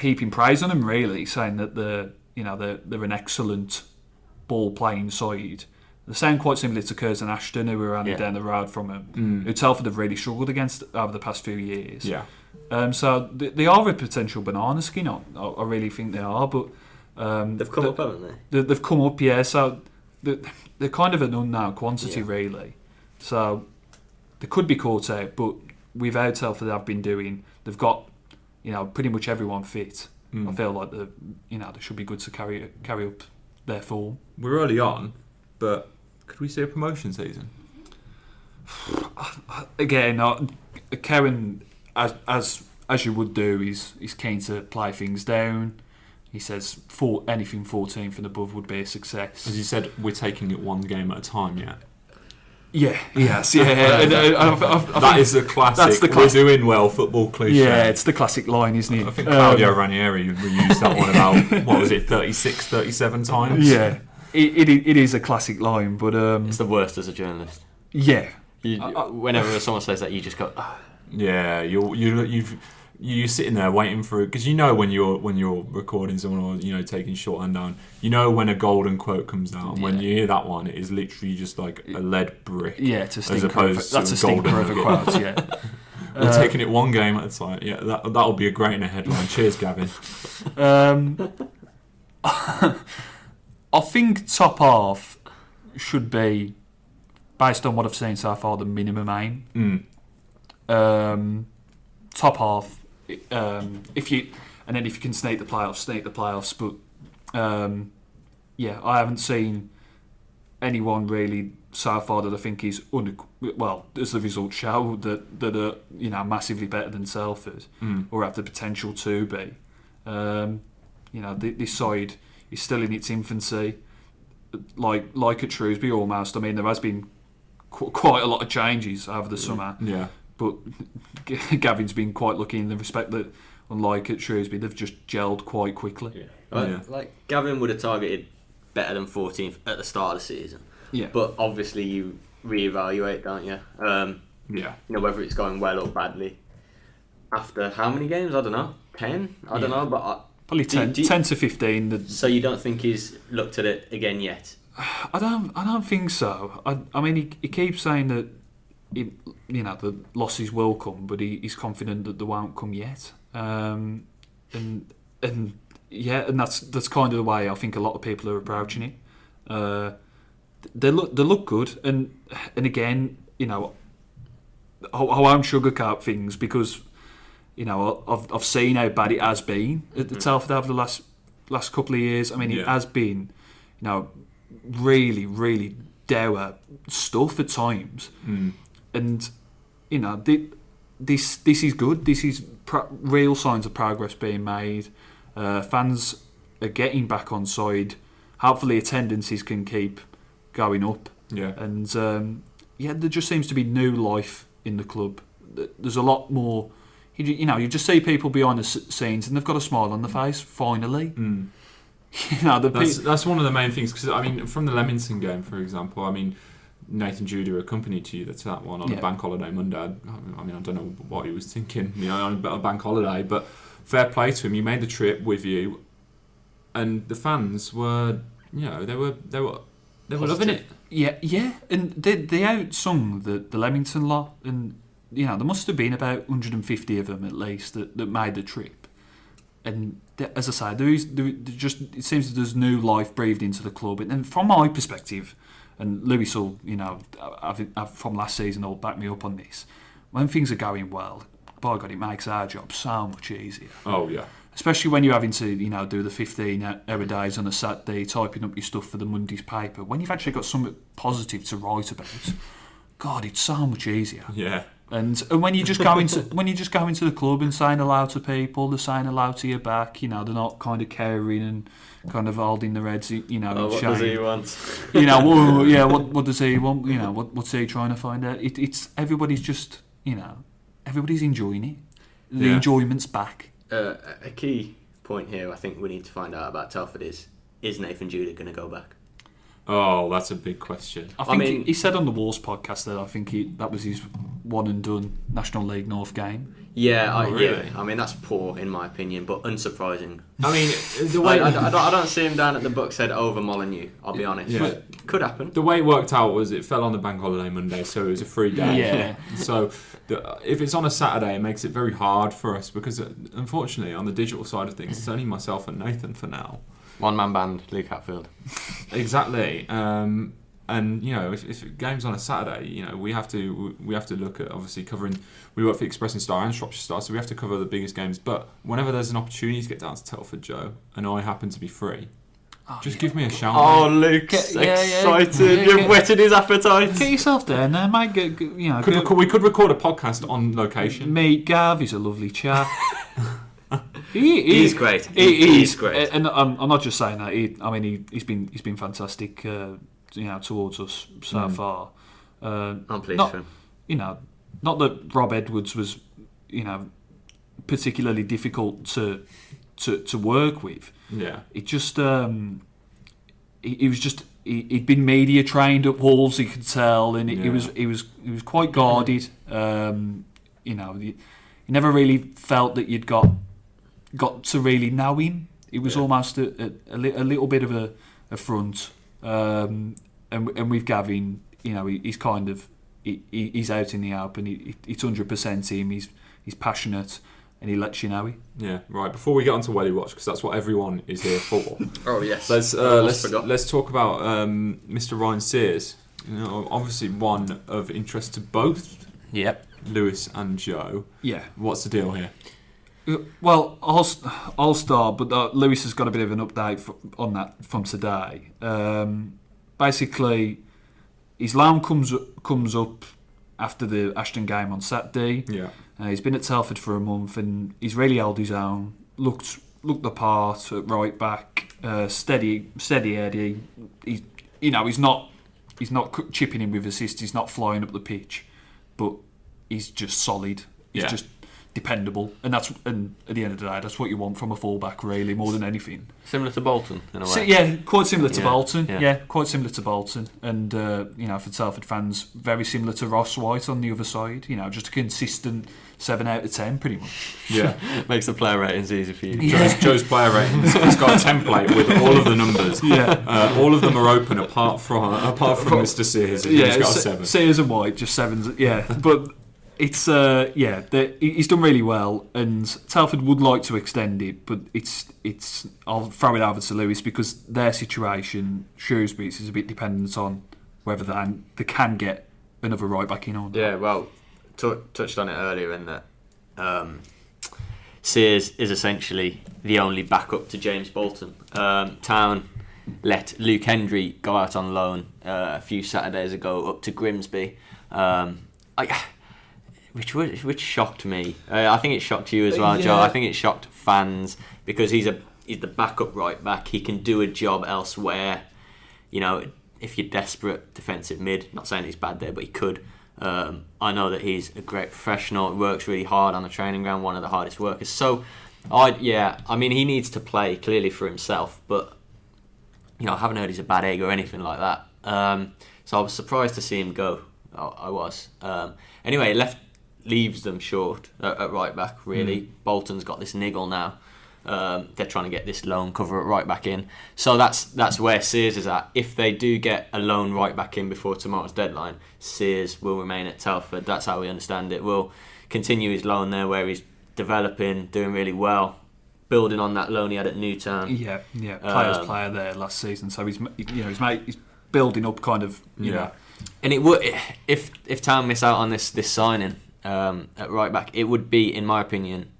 heaping praise on him. Really, saying that the, you know, they're, they're an excellent ball playing side. They sound quite similar to Curzon Ashton, who were only Yeah. down the road from him, who Telford have really struggled against over the past few years. Yeah. Um, so they, they are a potential banana skin. I, I really think they are, but um, They've come the- up, haven't they? they, they've come up, yeah. So they're, they're kind of an unknown quantity, Yeah. really. So they could be caught out, but with how Telford have been doing, they've got you know pretty much everyone fit. Mm. I feel like the you know they should be good to carry carry up their form. We're early on, but could we see a promotion season? Again, uh, Karen, as as as you would do, he's is keen to play things down. He says for anything 14th and above would be a success. As you said, we're taking it one game at a time. Yeah. Yeah, yes, yeah. and, uh, I, I, I That think- is the classic. that's the classic. we're doing well football cliche. Yeah, it's the classic line, isn't it? I think Claudio Um, Ranieri reused that one about what was it, 36, 37 times. yeah, it, it, it is a classic line, but um, It's the worst as a journalist. yeah, You, I- I- whenever someone says that, you just go, "Ah." Yeah, you're you you've you're sitting there waiting for it because you know when you're when you're recording someone or you know taking shorthand down, you know when a golden quote comes out. And When you hear that one, it is literally just like a lead brick. yeah, it's a As stinker. Opposed that's to a stinker golden of a quote. Yeah, We're Uh, taking it one game at a time. Yeah, that that'll be a great in a headline. Cheers, Gavin. Um, I think top half should be, based on what I've seen so far, the minimum aim. Mm. Um, top half, um, if you, and then if you can snake the playoffs, sneak the playoffs. But um, yeah, I haven't seen anyone really so far that I think is under well, as the results show, that that are you know massively better than Telford Mm. or have the potential to be. Um, you know, this side is still in its infancy. Like like at Shrewsbury, almost. I mean, there has been qu- quite a lot of changes over the summer, Yeah. But Gavin's been quite lucky in the respect that, unlike at Shrewsbury, they've just gelled quite quickly. Like, Yeah. like Gavin would have targeted better than 14th at the start of the season. Yeah, But obviously, you reevaluate, don't you? Um, Yeah. you know whether it's going well or badly. After how many games? I don't know. Ten? I don't know. But I, probably do- 10, do you- 10 to fifteen. The, so you don't think he's looked at it again yet? I don't. I don't think so. I, I mean, he, he keeps saying that, he, you know, the losses will come, but he, he's confident that they won't come yet. Um, and and yeah, and that's that's kind of the way I think a lot of people are approaching it. Uh, they look they look good, and and again, you know, I, I won't sugarcoat things because, you know, I've I've seen how bad it has been at the Telford over the last last couple of years. I mean, it has been, you know, really really dour stuff at times, Mm. And you know, thi- this this is good. This is pro- real signs of progress being made. Uh, fans are getting back on side. Hopefully, attendances can keep going up, Yeah. and um, yeah, there just seems to be new life in the club. There's a lot more. You, you know, you just see people behind the scenes, and they've got a smile on their face. Finally, Mm. you know, the That's pe- that's one of the main things because I mean, from the Leamington game, for example, I mean, Nathan Judah accompanied you to that one on Yeah. a bank holiday Monday. I, mean, I don't know what he was thinking, you know, on a bank holiday, but fair play to him. He made the trip with you, and the fans were, you know, they were they were They were loving it. Yeah, yeah, and they they outsung the the Leamington lot, and you know there must have been about 150 of them at least that, that made the trip. And th- as I say, there is there, there just it seems that there's new life breathed into the club, and, and from my perspective, and Lewis will you know I've, I've, uh, from last season will back me up on this. When things are going well, by God, it makes our job so much easier Oh yeah. especially when you're having to, you know, do the 15 hour days on a Saturday, typing up your stuff for the Monday's paper. When you've actually got something positive to write about, God, it's so much easier. Yeah. And and when you just go into when you just go into the club and saying hello to people, they're saying hello to your back. You know, they're not kind of caring and kind of holding their heads, you know, Oh, in what shame. does he want? You know, whoa, yeah. What what does he want? You know, what what's he trying to find out? It, it's everybody's just, you know, everybody's enjoying it. The Yeah. enjoyment's back. Uh, a key point here, I think we need to find out about Telford is: is Nathan Judah going to go back? Oh, that's a big question. I I think mean- he, he said on the Wars podcast that I think he, that was his one and done National League North game. Yeah, I, Oh, really? yeah. I mean, that's poor in my opinion, but unsurprising. I mean, the way I, I don't, I don't see him down at the Bucks Head over Molyneux. I'll be honest. Yeah. But could happen. the way it worked out was it fell on the bank holiday Monday, so it was a free day. Yeah. So the, if it's on a Saturday, it makes it very hard for us because uh, unfortunately, on the digital side of things, it's only myself and Nathan for now. One man band, Luke Hatfield. Exactly. Um, and you know, if, if game's on a Saturday, you know, we have to we have to look at obviously covering. We work for Express and Star and Shropshire Star, so we have to cover the biggest games. But whenever there's an opportunity to get down to Telford, Joe, and I happen to be free, just give me a shout. Oh, mate. Luke's Get- yeah, yeah. excited. Yeah, You've whetted his appetite. Get yourself down there, mate. Get, get- you know, Could go- record, we could record a podcast on location. meet Gav. He's a lovely chap. he, he, He's great. He, He- he he's is great. and I'm, I'm not just saying that. He, I mean, he, he's been he's been fantastic. Uh, you know, towards us so Mm. far. Uh, I'm pleased Not- for him. you know, not that Rob Edwards was, you know, particularly difficult to to, to work with. Yeah. It just um, he, he was just he, he'd been media trained at Wolves. He could tell, and he, he Yeah. was he was he was quite guarded. Um, you know, you never really felt that you'd got got to really know him. It was Yeah. almost a, a, a, little bit of a, a front. Um, and and with Gavin, you know, he, he's kind of he, he- he's out in the open. He, he- it's hundred percent him. He's he's passionate, and he lets you know it. Yeah. Right. Before we get on to Welly Watch, because that's what everyone is here for. Oh yes. let's uh, let's forgot. let's talk about um, Mr. Ryan Sears. You know, obviously one of interest to both Yep. Lewis and Joe. Yeah. What's the deal here? Uh, Well, I'll, st- start, but uh, Lewis has got a bit of an update f- on that from today. Um, basically, his loan comes comes up after the Ashton game on Saturday. Yeah. Uh, he's been at Telford for a month and he's really held his own. Looked looked the part at right back, uh, steady steady Eddie. He, you know, he's not he's not chipping in with assists. He's not flying up the pitch, but he's just solid. He's Yeah. just dependable, and that's and at the end of the day, that's what you want from a fullback, really, more than anything. Similar to Bolton in a way. So, yeah, quite similar to Yeah, Bolton. yeah. Yeah. quite similar to Bolton, and uh, you know, for Telford fans, very similar to Ross White on the other side. You know, just a consistent seven out of ten, pretty much. Yeah. Makes the player ratings easy for you. Joe's, Joe's player ratings. It's got a template with all of the numbers. Yeah. Uh, all of them are open apart from apart from Mr. Sears. He's yeah, got a Se- seven. Sears and White, just sevens. Yeah, but it's uh, yeah, he's done really well, and Telford would like to extend it, but it's it's. I'll throw it over to Lewis because their situation, Shrewsbury's, is a bit dependent on whether they they can get another right back in not. Yeah, well, t- touched on it earlier in that um, Sears is essentially the only backup to James Bolton. Um, Town let Luke Hendrie go out on loan uh, a few Saturdays ago up to Grimsby, um, I, which was, which shocked me. Uh, I think it shocked you as well, Joe. I think it shocked fans because he's a he's the backup right back. He can do a job elsewhere. You know, if you're desperate defensive mid, not saying he's bad there, but he could. Um, I know that he's a great professional. Works really hard on the training ground. One of the hardest workers. So, I yeah, I mean he needs to play clearly for himself, but you know I haven't heard he's a bad egg or anything like that. Um, so I was surprised to see him go. I, I was. Um, anyway, left leaves them short at, at right back. Really, Bolton's got this niggle now. Um, they're trying to get this loan cover at right back in. So that's that's where Sears is at. If they do get a loan right back in before tomorrow's deadline, Sears will remain at Telford. That's how we understand it. Will continue his loan there where he's developing, doing really well, building on that loan he had at Newtown. Yeah, yeah, players Um, player there last season, so he's you know he's made, he's building up kind of you Yeah. know And it would if if Town miss out on this this signing um, at right back, it would be, in my opinion,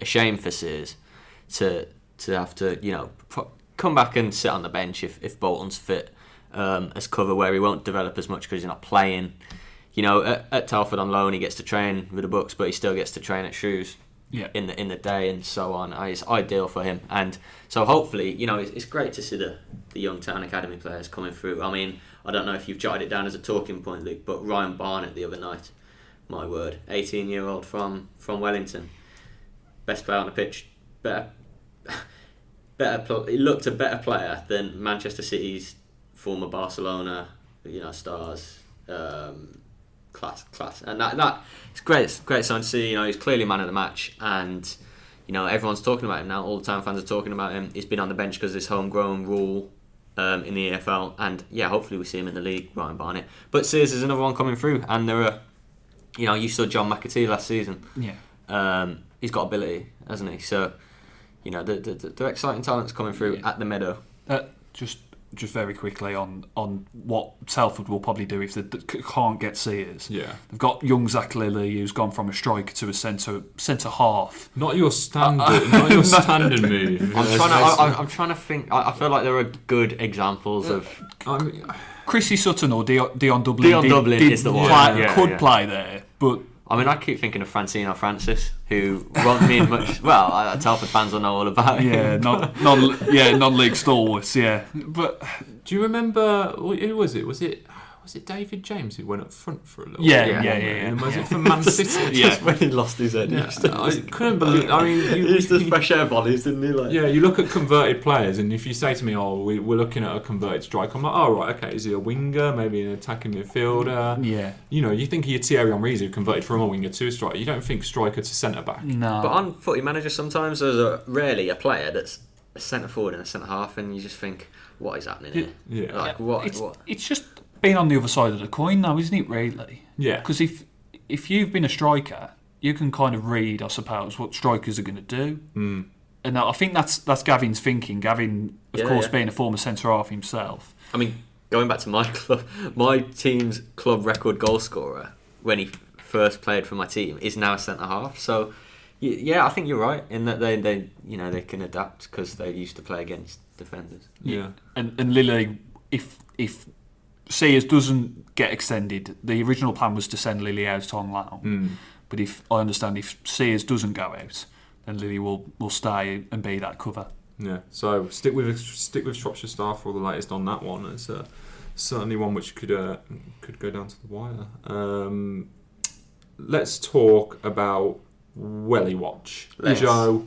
a shame for Sears to to have to you know pro- come back and sit on the bench if if Bolton's fit um, as cover where he won't develop as much because he's not playing. You know, at, at Telford on loan, he gets to train with the books, but he still gets to train at Shoes yeah in the in the day and so on. Uh, It's ideal for him, and so hopefully, you know, it's, it's great to see the the young town academy players coming through. I mean, I don't know if you've jotted it down as a talking point, Luke, but Ryan Barnett the other night, my word, eighteen year old from from Wellington, best player on the pitch, better. Better, he looked a better player than Manchester City's former Barcelona, you know, stars. Um, class, class, and that that it's great. It's great sign to see. You know, he's clearly man of the match, and you know everyone's talking about him now. All the time fans are talking about him. He's been on the bench because of this homegrown rule um, in the EFL, and yeah, hopefully we see him in the league. Ryan Barnett, but Sears is another one coming through, and there are, you know, you saw John McAtee last season. yeah Um, he's got ability, hasn't he? So, you know, the the, the exciting talents coming through Yeah. at the Meadow. Uh, just just very quickly on on what Telford will probably do if they can't get Sears. Yeah. They've got young Zach Lilly who's gone from a striker to a centre centre half. Not your standard, not your standard move. I'm trying to. I, I'm trying to think. I, I feel like there are good examples of. I'm- Chrissy Sutton or Dion, Dion Dublin, Dion did- Dublin did is the one. play- Yeah, could yeah. play there, but I mean, I keep thinking of Francino Francis, who won't mean much. Well, uh, Telford fans will know all about him. yeah, non, non yeah non-league stalwarts, yeah. But Do you remember who was it? Was it was it David James who went up front for a little? Yeah, bit? yeah, yeah, yeah, And was yeah. it for Man City? Yeah. When he lost his head. Yeah, he just- I couldn't believe. I mean, you, he used to you- fresh air volleys, didn't he? Like, yeah, you look at converted players, and if you say to me, "Oh, we, we're looking at a converted striker," I'm like, "Oh, right, okay. Is he a winger? Maybe an attacking midfielder?" yeah, You know, you think of your Thierry Henry who converted from a winger to a striker. You don't think striker to centre back. no. But on Footy Manager, sometimes there's a, rarely a player that's a centre forward and a centre half, and you just think, what is happening here? Yeah, Like, what? it's, what? it's just being on the other side of the coin now, isn't it? Really, yeah. because if if you've been a striker, you can kind of read, I suppose, what strikers are going to do. Mm. And I think that's that's Gavin's thinking. Gavin, of Yeah, course, yeah. being a former centre half himself. I mean, going back to my club, my team's club record goal scorer when he first played for my team is now a centre half. So, yeah, I think you're right in that they, they you know, they can adapt because they used to play against defenders. Yeah. And and Lily, if if Sears doesn't get extended, the original plan was to send Lily out on loan. Mm. But if I understand, if Sears doesn't go out, then Lily will will stay and be that cover. Yeah, so stick with stick with Shropshire Star for all the latest on that one. It's uh, certainly one which could uh, could go down to the wire. Um, let's talk about Welly Watch. Let's. Joe,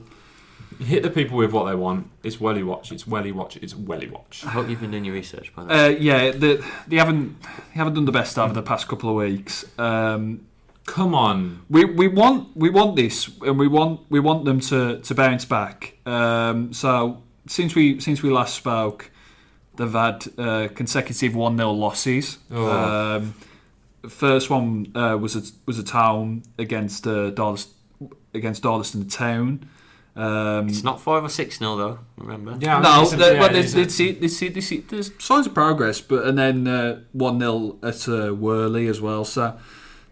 hit the people with what they want. It's Welly Watch. It's Welly Watch. It's Welly Watch. I hope you've been doing your research by the way. Uh, yeah, the, they haven't they haven't done the best over the past couple of weeks. Um, Come on. we we want we want this, and we want we want them to, to bounce back. Um, so since we since we last spoke, they've had uh, consecutive one 0 losses. Oh. Um, first one uh, was a was a town against uh, Darlas, against Darlaston Town. Um, it's not five or six nil though. Remember? Yeah, no, it's a- they, yeah, well, they, it's they see, they see, they see, there's signs of progress, but and then uh, one 0 at uh, Worley as well. So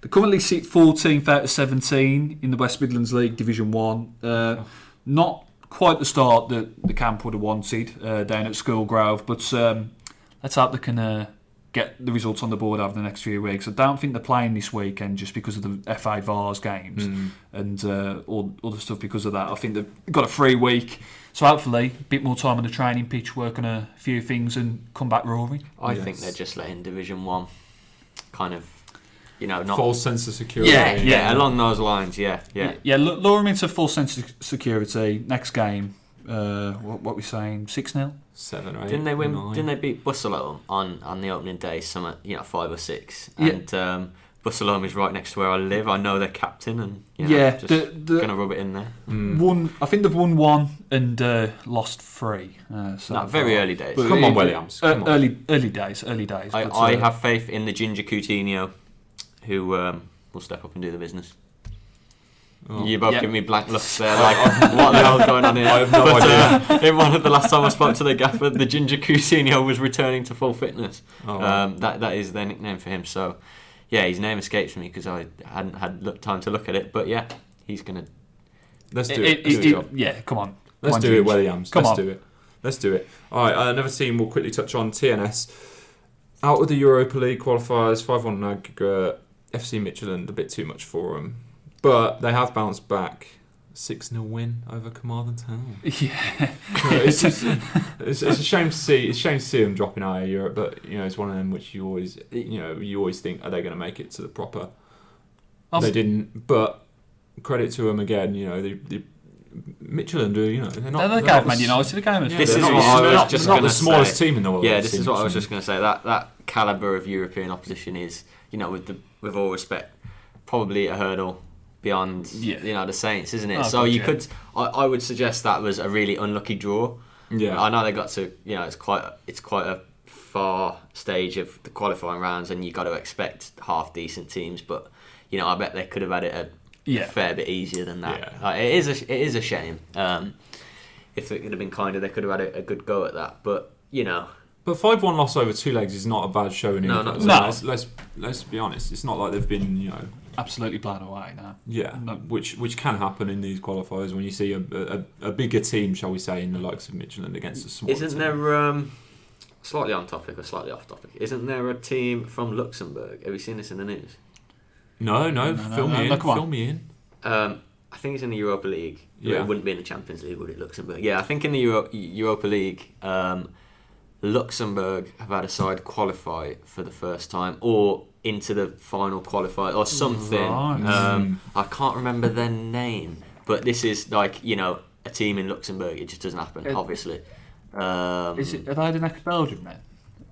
they currently sit 14th out of 17 in the West Midlands League Division One. Uh, not quite the start that the camp would have wanted uh, down at Schoolgrove, but um, let's hope they can uh, get the results on the board over the next few weeks. I don't think they're playing this weekend just because of the FA Vase games Mm. and uh, all other stuff because of that. I think they've got a free week, so hopefully a bit more time on the training pitch, work on a few things, and come back roaring. I Yes. think they're just letting Division One kind of, you know, not. false sense of security. yeah, Yeah, yeah, along those lines. Yeah, yeah. yeah. lu- lure them into full sense of security. Next game, uh, what, what we saying? Six 0 Seven or eight. Didn't they win? nine. Didn't they beat Busselot on on the opening day? Some you know five or six. Yeah. And um, Barcelona is right next to where I live. I know their captain, and you know, yeah, just the, the gonna rub it in there. Mm. one. I think they've won one and uh, lost three. Uh, so No, very early days. But Come on, it- Williams, uh, come on. Early, early days, early days. I, but, I uh, have faith in the Ginger Coutinho, who um, will step up and do the business. Oh. You both Yeah. give me blank looks there, like what the hell's going on here? I have no but, idea. Uh, in one of the last time I spoke to the gaffer, the Ginger Coutinho was returning to full fitness. Oh, wow. Um, that that is their nickname for him. So, yeah, his name escapes me because I hadn't had look, time to look at it. But yeah, he's gonna. Let's do it- it. it- Let's do it- it. yeah, come on. Let's Come on, do it, Ginge. Williams. Come Let's on. do it. Let's do it. All right, uh, another team we'll quickly touch on TNS. Out of the Europa League qualifiers, 5 1 aggregate. FC Midtjylland, a bit too much for them. But they have bounced back. 6 0 win over Carmarthen Town. Yeah, it's, just, it's, it's a shame to see. It's a shame to see them dropping out of Europe, but you know it's one of them which you always, you know, you always think are they going to make it to the proper? Um, they didn't, but credit to them again. You know, the, the Midtjylland, are, you know, they're not. they're the they're not of Man the s- United. The game of Yeah, This is not, what I was not- just not the smallest say. team in the world. Yeah, this is what I was just going to say. That that caliber of European opposition is, you know, with the with all respect, probably a hurdle beyond, Yeah. you know, the Saints, isn't it? Oh, so God, you yeah. could, I, I would suggest that was a really unlucky draw. Yeah, I know they got to, you know, it's quite it's quite a far stage of the qualifying rounds, and you got to expect half decent teams. But you know, I bet they could have had it a Yeah. fair bit easier than that. Yeah. Like, it is a, it is a shame. Um, if it could have been kinder, they could have had a, a good go at that. But you know, but five one loss over two legs is not a bad showing. No, So No. Let's, let's let's be honest. It's not like they've been, you know, absolutely blown away now. yeah, No. which which can happen in these qualifiers when you see a, a, a bigger team, shall we say, in the likes of Midtjylland against a smaller isn't team. there um, slightly on topic or slightly off topic? Isn't there a team from Luxembourg? Have you seen this in the news? No, no, No, no, fill me in. come on. Fill me in. Um, I think it's in the Europa League. Yeah. It wouldn't be in the Champions League, would it, Luxembourg? Yeah, I think in the Euro- Europa League, um, Luxembourg have had a side qualify for the first time or into the final qualifier or something. Right. Um, I can't remember their name, but this is like, you know, a team in Luxembourg. It just doesn't happen, Uh, obviously. Um, Is it? Are they the next Belgium then?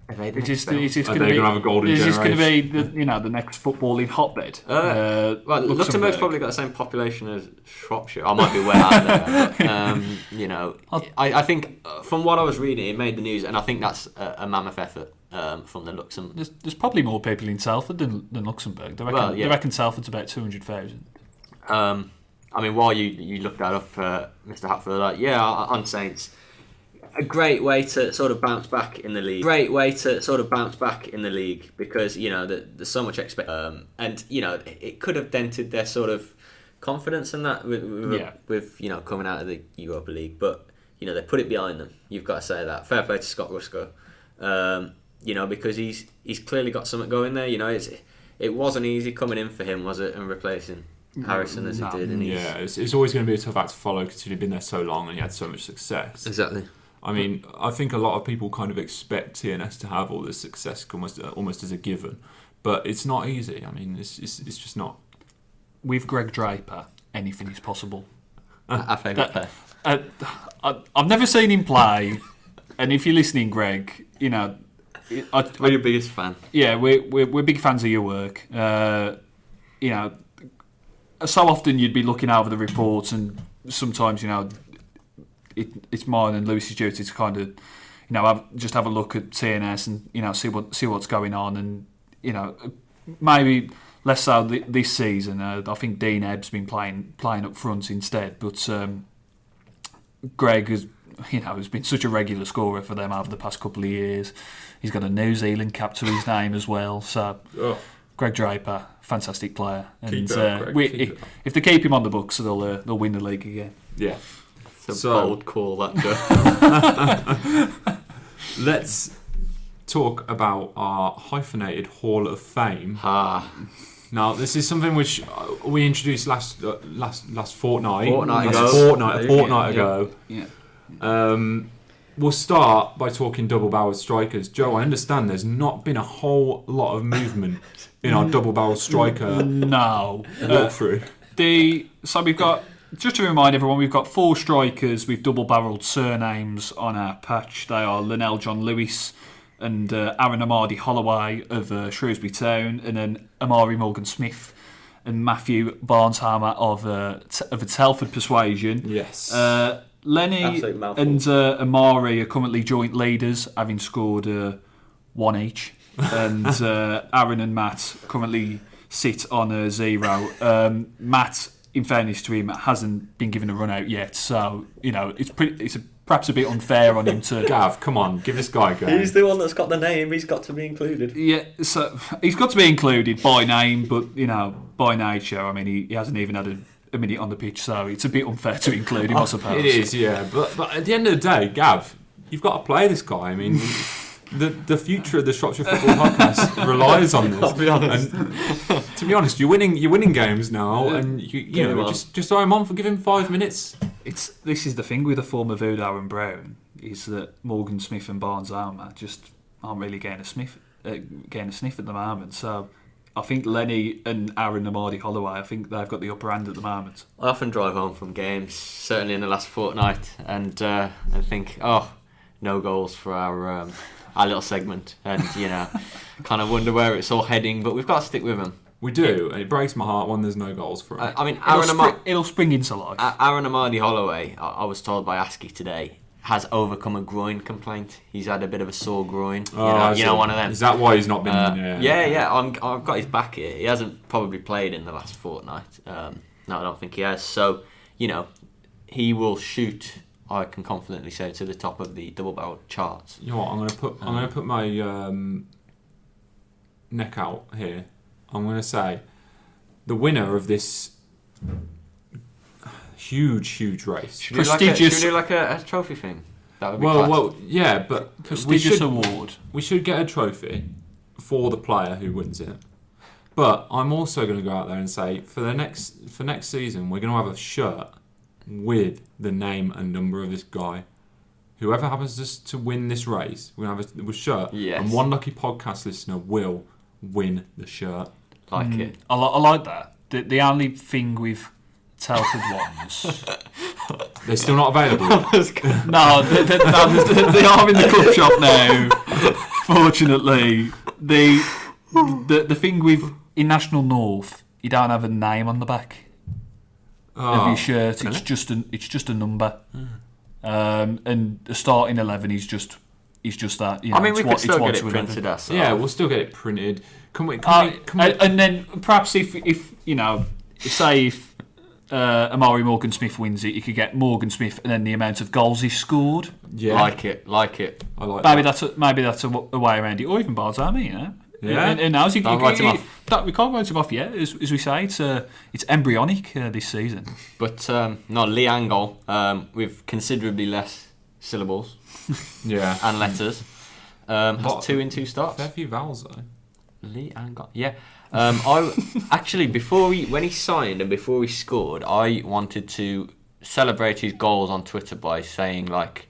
Are they the Is this, next is this going to be? have a golden is this going to be the, you know the next footballing hotbed? Uh, Well, Luxembourg's probably got the same population as Shropshire. I might be way out there, but, um, you know, I'll- I, I think uh, from what I was reading, it made the news, and I think that's a, a mammoth effort um, from the Luxembourg. There's, there's probably more people in Salford than, than Luxembourg. They reckon, Well, yeah. they reckon Salford's about 200,000. Um, I mean, while you you looked that up, uh, Mr. Hatfield, like, yeah, I on Saints, a great way to sort of bounce back in the league. Great way to sort of bounce back in the league because you know the, there's so much expect, um, and you know it, could have dented their sort of confidence in that with, with, Yeah. with you know coming out of the Europa League, but you know they put it behind them. You've got to say that. Fair play to Scott Ruscoe, um, you know because he's he's clearly got something going there. You know it's it wasn't easy coming in for him, was it, and replacing Harrison as No. he did, and he's Yeah, it's, it's always going to be a tough act to follow because he'd been there so long and he had so much success. exactly. I mean, I think a lot of people kind of expect TNS to have all this success almost almost as a given, but it's not easy. I mean, it's it's, it's just not. With Greg Draper, anything is possible. Our favourite That- pair. Uh, I, I've never seen him play, and if you're listening, Greg, you know, I, We're your biggest fan. yeah, we're, we're, we're big fans of your work. Uh, you know, so often you'd be looking over the reports, and sometimes, you know, it, it's mine and Lewis's duty to kind of, you know, have, just have a look at TNS and you know see what see what's going on, and you know, maybe less so th- this season. Uh, I think Dean Ebbe's been playing playing up front instead, but um, Greg has. You know, has been such a regular scorer for them over the past couple of years. He's got a New Zealand cap to his name as well. So Oh, Greg Draper, fantastic player. And it up, uh, Greg, we, if, if they keep him on the books, they'll uh, they'll win the league again. yeah. It's a So- bold call, that Joe. Let's talk about our hyphenated Hall of Fame. ah, Now, this is something which uh, we introduced last uh, last last fortnight. Fortnight last ago. Fortnight, a fortnight Yeah. ago. Yeah. Um, we'll start by talking double-barreled strikers. Joe, I understand there's not been a whole lot of movement in our double-barreled striker No. Walkthrough. the so we've got just to remind everyone, we've got four strikers with double-barreled surnames on our patch. They are Lenell John Lewis, and uh, Aaron Amadi Holloway of uh, Shrewsbury Town, and then Amari Morgan Smith and Matthew Barnes-Homer of uh, T- of the Telford Persuasion. Yes. Uh, Lenny and uh, Amari are currently joint leaders, having scored uh, one each, and uh, Aaron and Matt currently sit on a zero. Um, Matt, in fairness to him, hasn't been given a run out yet, so you know it's pretty, it's a, perhaps a bit unfair on him to. Gav, come on, give this guy a go. He's the one that's got the name. He's got to be included. Yeah, so he's got to be included by name, but you know, by nature, I mean, he, he hasn't even had a, a minute on the pitch, so it's a bit unfair to include him, I oh, suppose. It is, yeah. But but at the end of the day, Gav, you've got to play this guy. I mean, the the future of the Shropshire Football Podcast relies on this. I'll be honest. And to be honest, you're winning. You're winning games now, and you you know just just throw him on for give him five minutes. It's this is the thing with the form of Udoh and Brown is that Morgan Smith and Barnes Homer just aren't really getting a sniff, uh, getting a sniff at the moment. So I think Lenny and Aaron Amadi Holloway, I think they've got the upper hand at the moment. I often drive home from games, certainly in the last fortnight, and uh, I think, oh, no goals for our um, our little segment, and you know, kind of wonder where it's all heading. But we've got to stick with them. We do, and it breaks my heart when there's no goals for him. I, I mean, It'll, Aaron, Ama- spring, it'll spring into life. Aaron Amadi Holloway, I-, I was told by Askey today, has overcome a groin complaint. He's had a bit of a sore groin. You Oh, know, I you know one of them. Is that why he's not been? Uh, yeah, yeah, yeah. I'm, I've got his back here. He hasn't probably played in the last fortnight. Um, no, I don't think he has. So, you know, he will shoot. I can confidently say to the top of the double barrel charts. You know what? I'm gonna put. I'm gonna put my um, neck out here. I'm gonna say the winner of this huge, huge race. Should we do like a, should Prestigious- we do like a, a trophy thing? That would be Well, class. well, yeah, but we Prestigious should, award. we should get a trophy for the player who wins it. But I'm also going to go out there and say for the next for next season we're going to have a shirt with the name and number of this guy. Whoever happens to, to win this race, we're going to have a, a shirt, Yes. and one lucky podcast listener will win the shirt. like Mm, it. I, li- I like that. The, the only thing with Telford ones. They're still not available. no, they, they, no, they, they are in the club shop now. Fortunately, the the the thing with in National North, you don't have a name on the back of Oh, your shirt. It's just a it's just a number. Um, and the starting eleven is just is just that. You know, I mean, it's we what- could still get it printed ourselves. yeah, we'll still get it printed. Can we? Can Uh, we? Can we and, and then perhaps if if you know, say if uh, Amari Morgan Smith wins it, you could get Morgan Smith and then the amount of goals he scored. yeah, like it, like it. I like Maybe that. that's a, maybe that's a, w- a way around it, or even Barnes Homer, you know. Yeah. And, and now, as you, Don't you- write him off. that- we can't write him off yet, as, as we say. It's uh, it's embryonic uh, this season. But um, no, Lee Angol um, with considerably less syllables Yeah, and letters um, has What? two in two starts. fair few vowels though. Lee Angol, yeah. Um, I actually before he when he signed and before he scored, I wanted to celebrate his goals on Twitter by saying like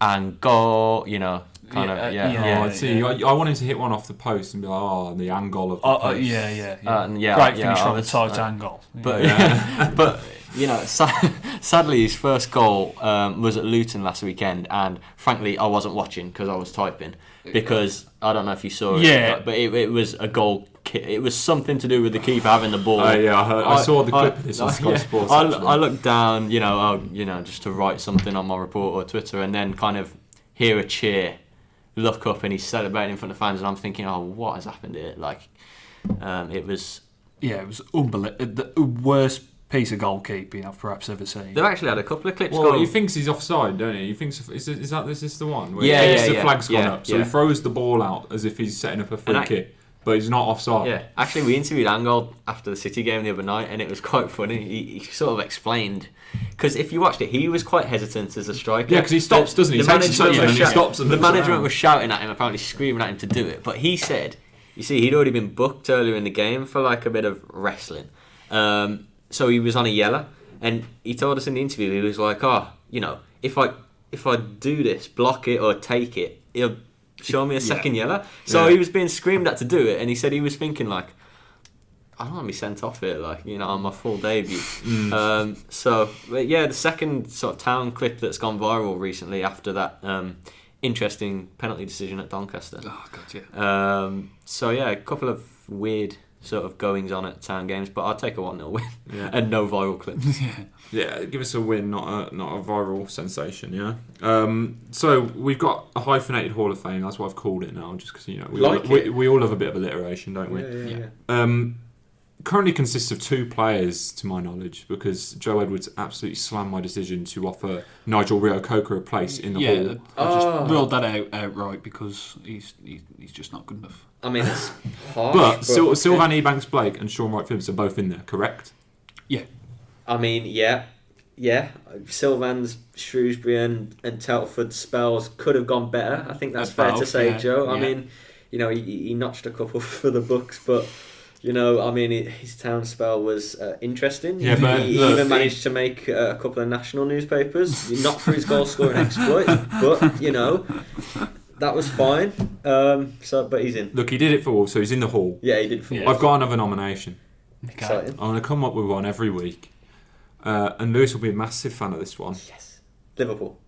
Angol, you know, kind Yeah, of uh, yeah, yeah. yeah. oh, I see. I, I want him to hit one off the post and be like, "Oh, the angle of the Oh, uh, post." yeah, yeah, yeah. Uh, and yeah, Great yeah, finish I from a tight uh, angle. But Yeah. but you know, sa- sadly, his first goal um, was at Luton last weekend, and frankly, I wasn't watching because I was typing. Because I don't know if you saw it, Yeah. but, but it, it was a goal. Ki- it was something to do with the keeper having the ball. Oh, yeah, I, heard, I, saw the clip of this on I- Sky yeah, Sports. I. I looked down, you know, oh, you know, just to write something on my report or Twitter, and then kind of hear a cheer, look up, and he's celebrating in front of fans, and I'm thinking, oh, what has happened here? Like, um, it was. yeah, it was unbelievable. The worst piece of goalkeeping I've perhaps ever seen. They've actually had a couple of clips. Well, go- he thinks he's offside, don't he? He thinks is, is that is this the one? Where Yeah, he thinks yeah, the yeah, flag's gone yeah, up, so yeah. he throws the ball out as if he's setting up a free I- kick, but he's not offside. Yeah, actually, we interviewed Angol after the City game the other night, and it was quite funny. He, he sort of explained because if you watched it, he was quite hesitant as a striker. Yeah, because he stops, doesn't he? The He takes a management was and he stops and the management around. was shouting at him, apparently screaming at him to do it. But he said, "You see, he'd already been booked earlier in the game for like a bit of wrestling, um, so he was on a yellow." And he told us in the interview, he was like, "Oh, you know, if I if I do this, block it or take it, he'll show me a second yellow." So Yeah. he was being screamed at to do it, and he said he was thinking like. I don't want to be sent off here, like you know, on my full debut. Mm. Um, so, but yeah, the second sort of town clip that's gone viral recently after that um, interesting penalty decision at Doncaster. Oh god, yeah. Um, so yeah, a couple of weird sort of goings on at town games, but I'll take a one 0 win Yeah. and no viral clips. yeah. Yeah, give us a win, not a not a viral sensation. Yeah. Um, so we've got a hyphenated Hall of Fame. That's what I've called it now, just because you know we, Like all, we, we all love a bit of alliteration, don't we? yeah, Yeah. Um, currently consists of two players, to my knowledge, because Joe Edwards absolutely slammed my decision to offer Nigel Reo Coker a place in the yeah, Hall. I just Oh. ruled that out outright because he's, he's he's just not good enough. I mean, it's harsh, But Sil- yeah. Sylvan Ebanks Blake and Shaun Wright Phillips are both in there, correct? Yeah, I mean, yeah, yeah. Sylvan's, Shrewsbury, and, and Telford spells could have gone better. I think that's At fair to say, yeah, Joe. I yeah. mean, you know, he, he notched a couple for the books, but. You know, I mean, his town spell was uh, interesting. Yeah, but he look, even managed to make uh, a couple of national newspapers, not for his goal scoring exploits, but you know, that was fine. Um, so, but he's in. Look, he did it for Wolves, so he's in the Hall. Yeah, he did. It for Yeah. I've got another nomination. okay. Exciting. I'm going to come up with one every week. Uh, and Lewis will be a massive fan of this one. Yes, Liverpool.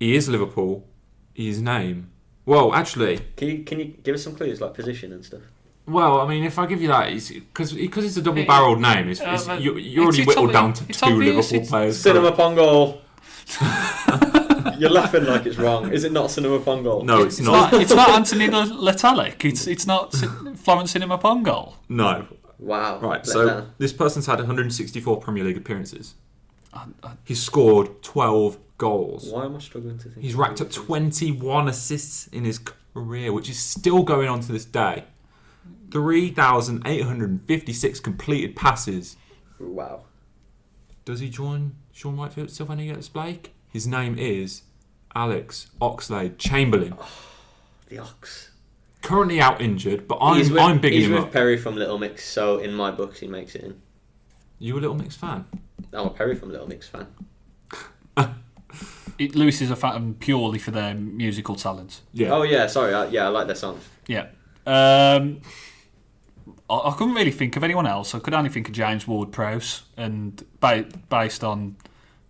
He is Liverpool. His name. Well, actually, Can you can you give us some clues like position and stuff? Well, I mean, if I give you that, because because it's a double-barreled name, it's, Uh, it's, but you, you it's- already whittled obvi- down to two obvious, Liverpool players. Sinama Pongolle. You're laughing like it's wrong. Is it not Sinama Pongolle? No, it's It's not. not. It's not Anthony Le Tallec. It's it's not Cin- Florence Sinama Pongolle. No. Wow. Right. Let So down. this person's had 164 Premier League appearances. I, I, He's scored 12 goals. why am I struggling to think? He's racked up 21 assists in his career, which is still going on to this day. 3,856 completed passes. Wow. Does he join Sean Whitefield, Sylvania Yates Blake? His name is Alex Oxlade Chamberlain. The Ox. Currently out injured, but I'm, he's with, I'm bigging he's him with up. Perrie from Little Mix, so in my books he makes it in. You a Little Mix fan? I'm a Perrie from Little Mix fan. it, Lewis is a fan purely for their musical talent. Yeah. Oh yeah, sorry. I, yeah, I like their songs. Yeah. Um, I, I couldn't really think of anyone else. I could only think of James Ward Prowse, and ba- based on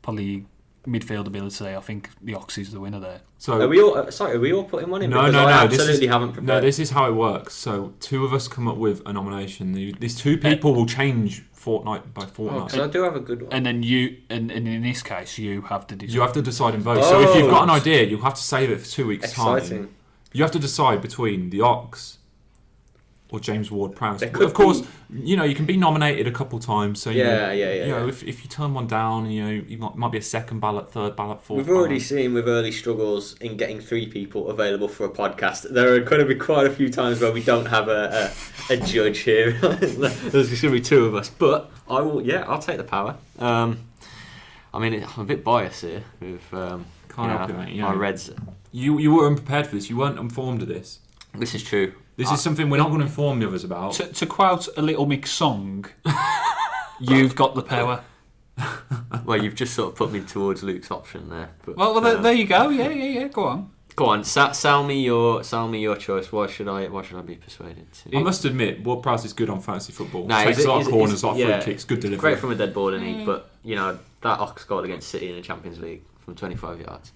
probably midfield ability, I think the Ox is the winner there. So Are we all? Uh, sorry, are we all putting one in? No, because no, I no. This absolutely is, haven't no, this is how it works. So two of us come up with a nomination. These two people will change fortnight by Oh, fortnight. 'cause I do have a good one. And then you, and, and in this case, you have to decide. you have to decide and vote. So if you've Oh. got an idea, you'll have to save it for two weeks' Exciting. time. You have to decide between the Ox or James Ward Prowse. There But could of course, be- you know you can be nominated a couple times. So you Yeah, yeah, yeah, You know, yeah. if, if you turn one down, you know you might, might be a second ballot, third ballot, fourth. We've already ballot. seen with early struggles in getting three people available for a podcast. There are going to be quite a few times where we don't have a, a, a judge here. There's just going to be two of us, but I will. Yeah, I'll take the power. Um, I mean, I'm a bit biased here with um, Can't you help know, it, mate, you my know. Reds. You you were unprepared for this. You weren't informed of this. This is true. This I- is something we're not going to inform the others about. to, to quote a Little Mix song, you've got the power. Well, you've just sort of put me towards Luke's option there. But, Well, well there, uh, there you go. Yeah, yeah, yeah. Go on. go on, sa- sell me your sell me your choice. Why should I? Why should I be persuaded? To? I must admit, Ward Prowse is good on fantasy football. No, Takes he's- a lot of he's- corners, he's- a lot of yeah. free kicks, good delivery. Great from a dead ball, isn't he? But you know that Ox goal against City in the Champions League from 25 yards.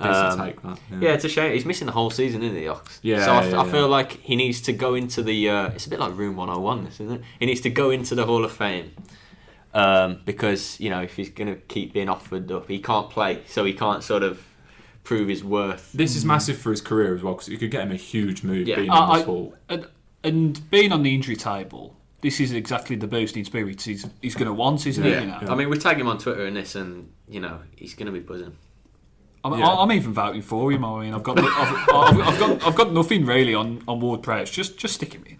Decent Um, take, that. Yeah, it's a shame. He's missing the whole season, isn't he, Ox? Yeah, So I, yeah, I yeah. feel like he needs to go into the. Uh, it's a bit like Room 101, this, isn't it? He needs to go into the Hall of Fame. Um, because, you know, if he's going to keep being offered up, he can't play. So he can't sort of prove his worth. This is massive for his career as well because you could get him a huge move Yeah. being in I- this I- hall. And, and being on the injury table, this is exactly the boosting spirits he's, he's going to want, isn't Yeah. it? You know? I mean, we tag him on Twitter in this, and, you know, he's going to be buzzing. I'm, Yeah. I'm even voting for him. I mean, I've got, I've, I've, I've got, I've got nothing really on, on Ward Prowse. Just, just stick him in.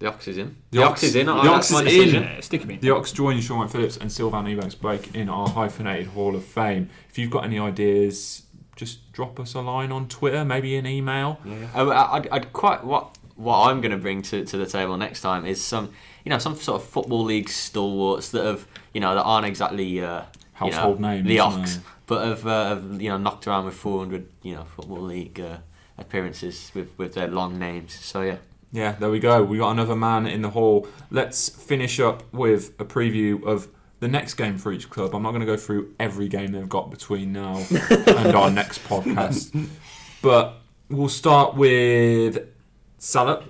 The Ox is in. The The, Ox- Ox, is in. the I- Ox that's my is in. decision. Yeah, stick him in. The Ox joins Shaun Wright Phillips and Sylvan Ebanks Blake in our hyphenated Hall of Fame. If you've got any ideas, just drop us a line on Twitter, maybe an email. I- I- I'd, I'd quite what what I'm going to bring to, to the table next time is some you know some sort of football league stalwarts that have you know that aren't exactly uh, you know, Household names, the no. But have, uh, have you know knocked around with 400 you know football league uh, appearances with with their long names. So yeah, Yeah, there we go. We got another man in the hall. Let's finish up with a preview of the next game for each club. I'm not going to go through every game they've got between now and our next podcast. But we'll start with Salop,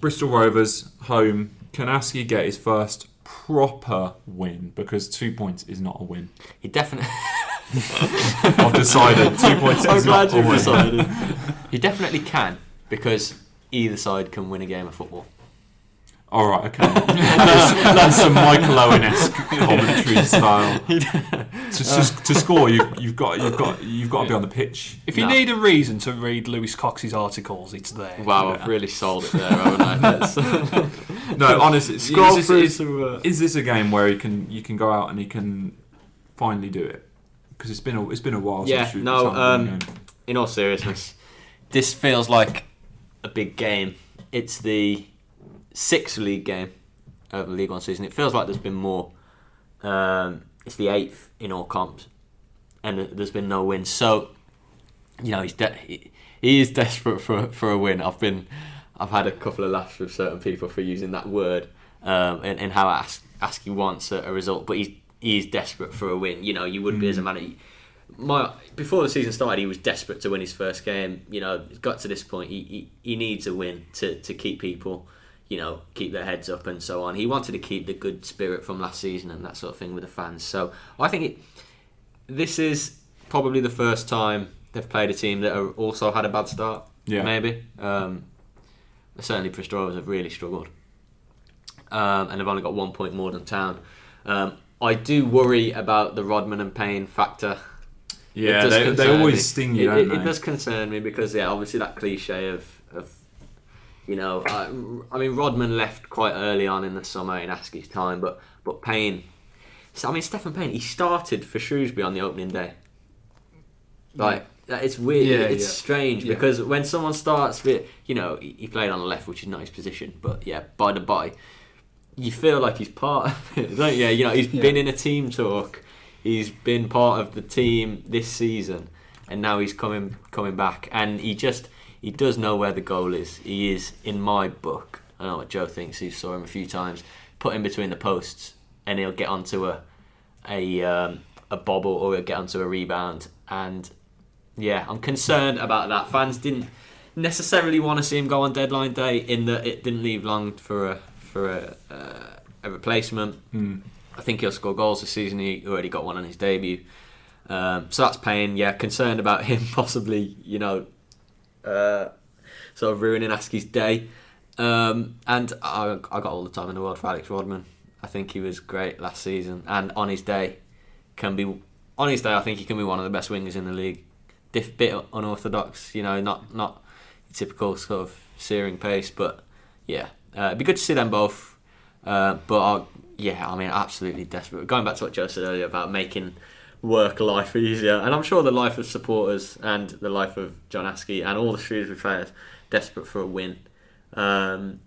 Bristol Rovers, home. Can Askey get his first proper win? Because two points is not a win. He definitely. I've decided two points I'm is glad not a you've decided. he definitely can because either side can win a game of football. All right, okay. that's, that's some Michael Owen-esque commentary style. To, to, to score, you, you've got you've got you've got to be on the pitch. If you No. need a reason to read Lewis Cox's articles, it's there. Wow, I've really sold it there, haven't I? No, honestly, is Scroll this, through is, uh, is this a game where he can you can go out and he can finally do it? Because it's been a it's been a while. Yeah, since no, since I've been um, in all seriousness, this feels like a big game. It's the sixth league game of the League One season. It feels like there's been more. Um, it's the eighth in all comps, and there's been no wins. So, you know, he's de- he, he is desperate for for a win. I've been, I've had a couple of laughs with certain people for using that word, um, and, and how Ask Askey wants a, a result, but he's he's desperate for a win. You know, you wouldn't be as a man. He- my before the season started, he was desperate to win his first game. You know, got to this point. He, he, he needs a win to, to keep people, you know, keep their heads up and so on. He wanted to keep the good spirit from last season and that sort of thing with the fans. So I think it, this is probably the first time they've played a team that also had a bad start. Yeah. maybe. Um, certainly, Bristol have really struggled, um, and they've only got one point more than Town. Um, I do worry about the Rodman and Payne factor. It yeah, they, they always me. sting you, It, don't it, they? it does concern me because yeah, obviously that cliche of, of you know, I, I mean Rodman left quite early on in the summer in Askey's time, but but Payne, so, I mean Stephen Payne, he started for Shrewsbury on the opening day. Like that- it's weird. Yeah, it's yeah. strange Yeah. because when someone starts, with, you know, he he played on the left, which is not his position, but yeah, by the by, you feel like he's part of it, don't you? You know, he's Yeah. been in a team talk. He's been part of the team this season, and now he's coming coming back, and he just he does know where the goal is. He is in my book. I know what Joe thinks. He saw him a few times. Put him between the posts, and he'll get onto a a um, a bobble or he'll get onto a rebound. And yeah, I'm concerned about that. Fans didn't necessarily want to see him go on deadline day, in that it didn't leave long for a for a uh, a replacement. Hmm. I think he'll score goals this season. He already got one on his debut. Um, so that's Payne. Yeah, concerned about him possibly, you know, uh, sort of ruining Askey's day. Um, and I, I got all the time in the world for Alex Rodman. I think he was great last season, and on his day, can be on his day. I think he can be one of the best wingers in the league. Diff, bit unorthodox, you know, not not typical sort of searing pace, but yeah, uh, it'd be good to see them both. Uh, but I, yeah, I mean, absolutely desperate. Going back to what Joe said earlier about making work life easier, and I'm sure the life of supporters and the life of John Askey and all the Shrewsbury players desperate for a win, um,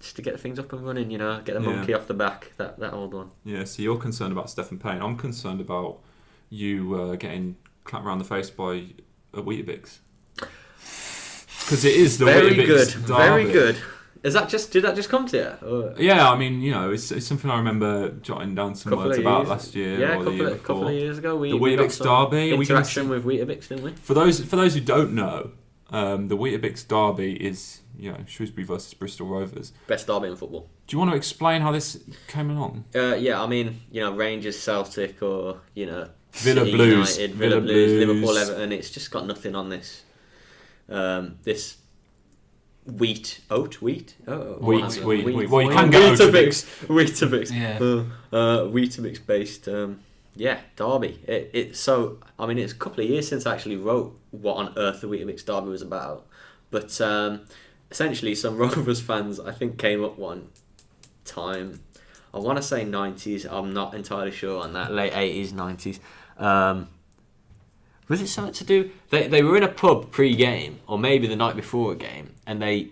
just to get things up and running. You know, get the Yeah. monkey off the back. That that old one. Yeah, so you're concerned about Stephen Payne. I'm concerned about you uh, getting clapped around the face by a Weetabix. Because it is the very Weetabix good, very derby. good. Is that just? Did that just come to you? Or- Yeah, I mean, you know, it's, it's something I remember jotting down some Couple words about years- last year Yeah, or a the couple, year of, before. couple of years ago, we The we Weetabix derby, are we interaction with Weetabix, didn't we? For those for those who don't know, um, the Weetabix derby is you know Shrewsbury versus Bristol Rovers. Best derby in football. Do you want to explain how this came along? Uh, yeah, I mean, you know, Rangers, Celtic, or you know, Villa City Blues. United, Villa, Villa Blues, Blues. Liverpool, Everton. It's just got nothing on this. Um, this wheat, oat, wheat, oh, Wheat, what's it? wheat, wheat. Well, you can get Weetabix, Weetabix, Yeah. uh, uh, Weetabix based. Um, yeah, derby. It, it so I mean, it's a couple of years since I actually wrote what on earth the Weetabix derby was about, but um, essentially, some Rovers fans I think came up one time. I want to say 90s. I'm not entirely sure on that. Late 80s, 90s. Um, was it something to do? They, they were in a pub pre-game, or maybe the night before a game, and they,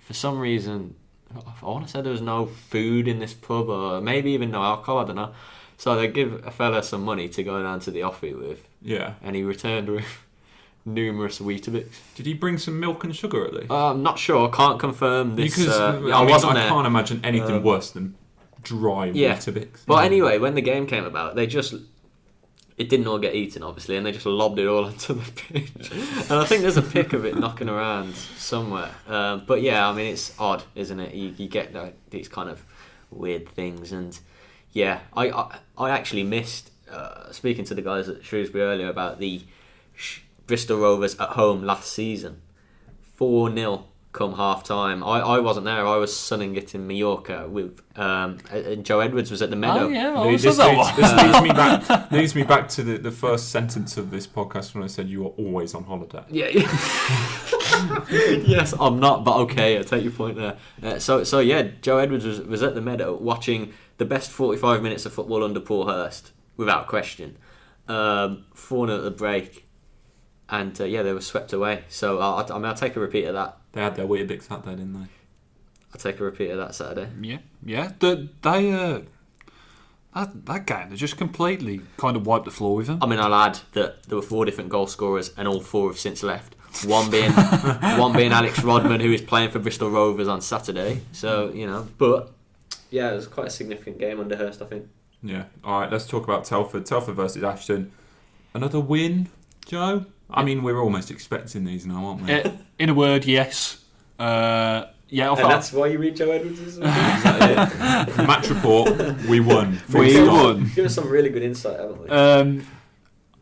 for some reason, I want to say there was no food in this pub, or maybe even no alcohol. I don't know. So they give a fella some money to go down to the offie with, Yeah. and he returned with numerous Weetabix. Did he bring some milk and sugar at least? Uh, I'm not sure. I can't confirm this. because uh, I, I, mean, wasn't I there. can't imagine anything Uh, worse than dry yeah. Weetabix. But anyway, when the game came about, they just it didn't all get eaten, obviously, and they just lobbed it all onto the pitch. and I think there's a pic of it knocking around somewhere. Um, but yeah, I mean, it's odd, isn't it? You, you get like, these kind of weird things, and yeah, I I, I actually missed uh, speaking to the guys at Shrewsbury earlier about the Bristol Rovers at home last season, four 0 come half time. I, I wasn't there. I was sunning it in Mallorca with um, and Joe Edwards was at the Meadow. Oh yeah, I This, was this, that leads, one. this leads me back. Leads me back to the, the first sentence of this podcast when I said you are always on holiday. Yeah. yes, I'm not, but okay, I take your point there. Uh, so, so yeah, Joe Edwards was, was at the Meadow watching the best 45 minutes of football under Paul Hurst, without question. Um, 4 at the break, and uh, yeah, they were swept away. So, I, I mean, I'll take a repeat of that. They had their Weetabix out there, didn't they? I'll take a repeat of that Saturday. Yeah, yeah. The, they uh, that that game they just completely kind of wiped the floor with them. I mean, I'll add that there were four different goal scorers, and all four have since left. One being one being Alex Rodman, who is playing for Bristol Rovers on Saturday. So you know, but yeah, it was quite a significant game under Hurst, I think. Yeah. All right. Let's talk about Telford. Telford versus Ashton. Another win, Joe. I mean, we're almost expecting these now, aren't we? Uh, in a word, yes. Uh, yeah, I And thought that's why you read Joe Edwards' Match report. We won. We stop. won. Give us some really good insight, haven't we? Um,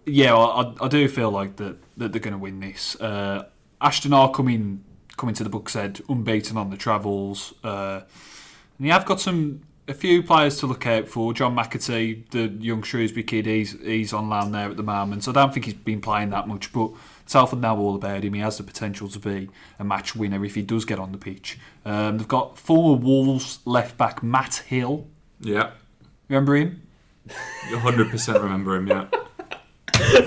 yeah, I, I- I do feel like that, that they're going to win this. Uh, Ashton are coming coming to the Bucks Head unbeaten on the travels, uh, and you have got some a few players to look out for. John McAtee, the young Shrewsbury kid, he's he's on loan there at the moment, so I don't think he's been playing that much, but. Telford know all about him. He has the potential to be a match winner if he does get on the pitch. Um, they've got former Wolves left back Matt Hill. Yeah. Remember him? 100% remember him, yeah.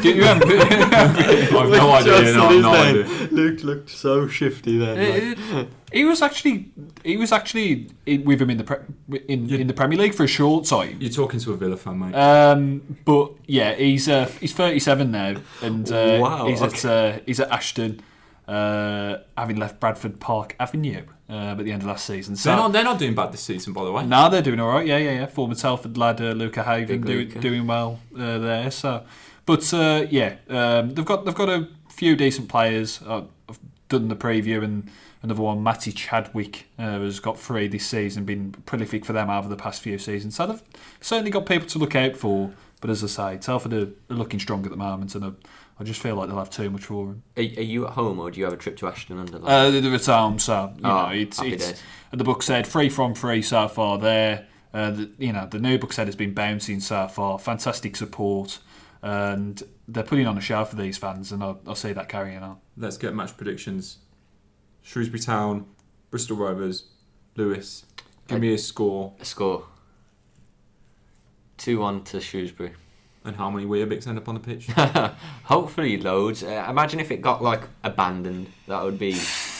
Do you remember? I've no idea. No, I've no idea. Luke looked so shifty then. he was actually he was actually with him in the pre- in, in the Premier League for a short time. You're talking to a Villa fan, mate. Um, but yeah, he's uh, he's 37 now, and uh, Wow, he's at uh, he's at Ashton, uh, having left Bradford Park Avenue uh, at the end of last season. So they're, not, they're not doing bad this season, by the way. now they're doing all right. Yeah, yeah, yeah. Former Telford lad uh, Luca Haven Big doing doing well uh, there. So, but uh, yeah, um, they've got they've got a few decent players. Uh, I've done the preview and another one, Matty Chadwick, uh, has got three this season. Been prolific for them over the past few seasons. So they've certainly got people to look out for. But as I say, Telford are, are looking strong at the moment, and I, I just feel like they'll have too much for them. Are, are you at home or do you have a trip to Ashton under? Like? Uh, they're at home, so you Oh, know it's it's days. the Bucks Head free from free so far there. Uh, the, you know the New Bucks Head has been bouncing so far. Fantastic support, and they're putting on a show for these fans, and I, I see that carrying on. Let's get match predictions. Shrewsbury Town, Bristol Rovers, Lewis. Give me a score A score. Two one to Shrewsbury. and how many Weetabix end up on the pitch. Hopefully loads. Uh, imagine if it got like abandoned. That would be.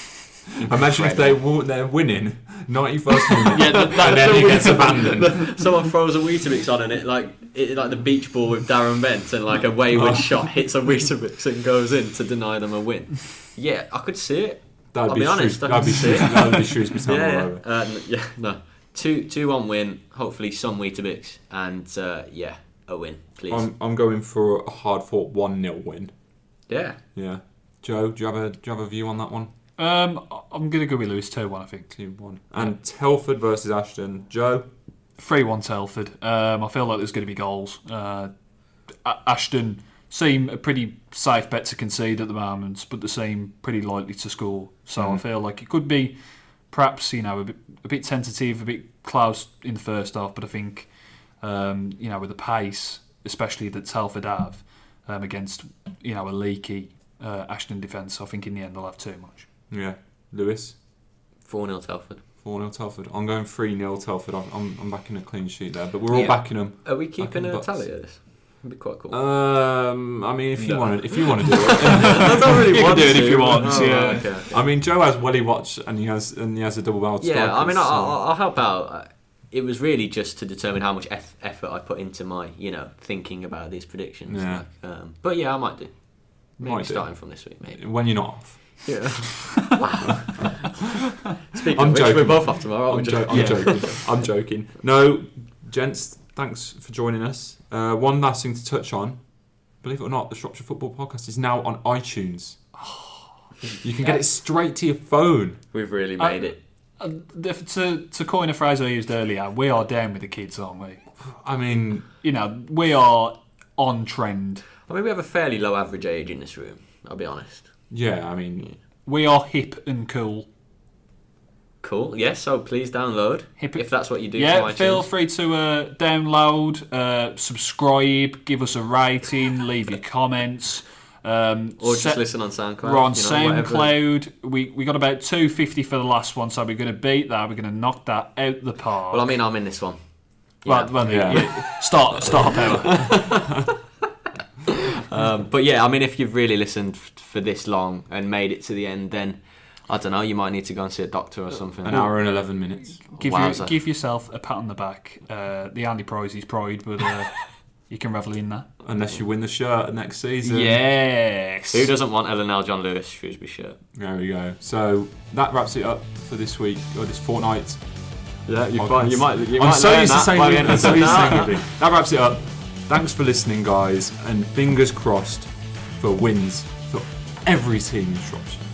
Imagine if they they're winning 91st minute Yeah, that- and then it gets abandoned. Someone throws a Weetabix on and it like it, like the beach ball with Darren Bent and like a wayward Oh. shot hits a Weetabix and goes in to deny them a win. Yeah, I could see it. That'd I'll be, be honest, I that'd be, can see it. That'd be Shrewsbury Town all yeah, over. yeah. Uh, n- yeah, no. Two two one win. Hopefully some Weetabix and uh, yeah, a win, please. I'm, I'm going for a hard fought 1 0 win. yeah. Yeah. Joe, do you have a do you have a view on that one? Um, I'm going to go with Lewis two one. I think Two one. And Telford versus Ashton. Joe. three one Telford. Um, I feel like there's going to be goals. Uh, Ashton seem a pretty safe bet to concede at the moment, but they seem pretty likely to score. So I Mhm. feel like it could be perhaps you know a bit, a bit tentative, a bit close in the first half. But I think um, you know with the pace, especially that Telford have um, against you know a leaky uh, Ashton defence, I think in the end they'll have too much. Yeah. Lewis. Four 0 Telford. 4 0 Telford. I'm going 3 0 Telford. I'm, I'm, backing a clean sheet there, but we're all Yeah. backing them. Are we keeping in a tally of this? It'd be quite cool. Um, I mean, if you No. want to, if you want to do it. I don't really You can want do it to. if you want, Oh, yeah. okay, okay. I mean, Joe has Welly Watch and he has and he has a double barrel Yeah, I mean, I, I'll, I'll help out. It was really just to determine how much eff- effort I put into my, you know, thinking about these predictions. Yeah. Like, um, but yeah, I might do. Maybe Might do. starting from this week, maybe. when you're not off. Yeah. Speaking I'm of which, joking. we're both off tomorrow, I'm, we? jo- I'm joking. I'm joking. No, gents, thanks for joining us. Uh, one last thing to touch on: believe it or not, the Shropshire Football Podcast is now on iTunes. You can get it straight to your phone. We've really I- made it. Uh, if- to, to coin a phrase I used earlier, we are down with the kids, aren't we? I mean, You know, we are on trend. I mean, we have a fairly low average age in this room. I'll be honest. Yeah, I mean, We are hip and cool. Cool. Yes. so please download Hip- if that's what you do. Yeah, from feel free to uh, download, uh, subscribe, give us a rating, leave your comments. Um, or just set- listen on SoundCloud. We're on you know, whatever. SoundCloud. We we got about 250 for the last one, so we're going to beat that. We're going to knock that out the park. Well, I mean, I'm in this one. Well, Yeah. well, Yeah. yeah. start start power. Um, but yeah, I mean, if you've really listened f- for this long and made it to the end, then I don't know. You might need to go and see a doctor or something. an hour and 11 minutes. give you, Wowza. give yourself a pat on the back. Uh, the Andy prize is pride, but uh, you can revel in that. Unless you win the shirt next season. Yes. Who doesn't want Ellen L. John Lewis Shrewsbury shirt? There we go. So that wraps it up for this week, or this fortnight. Yeah, you, podcast. might, you might. You I'm might so learn used to that saying by the end of so the used to saying night. That wraps it up. Thanks for listening, guys, and fingers crossed for wins for every team in Shropshire.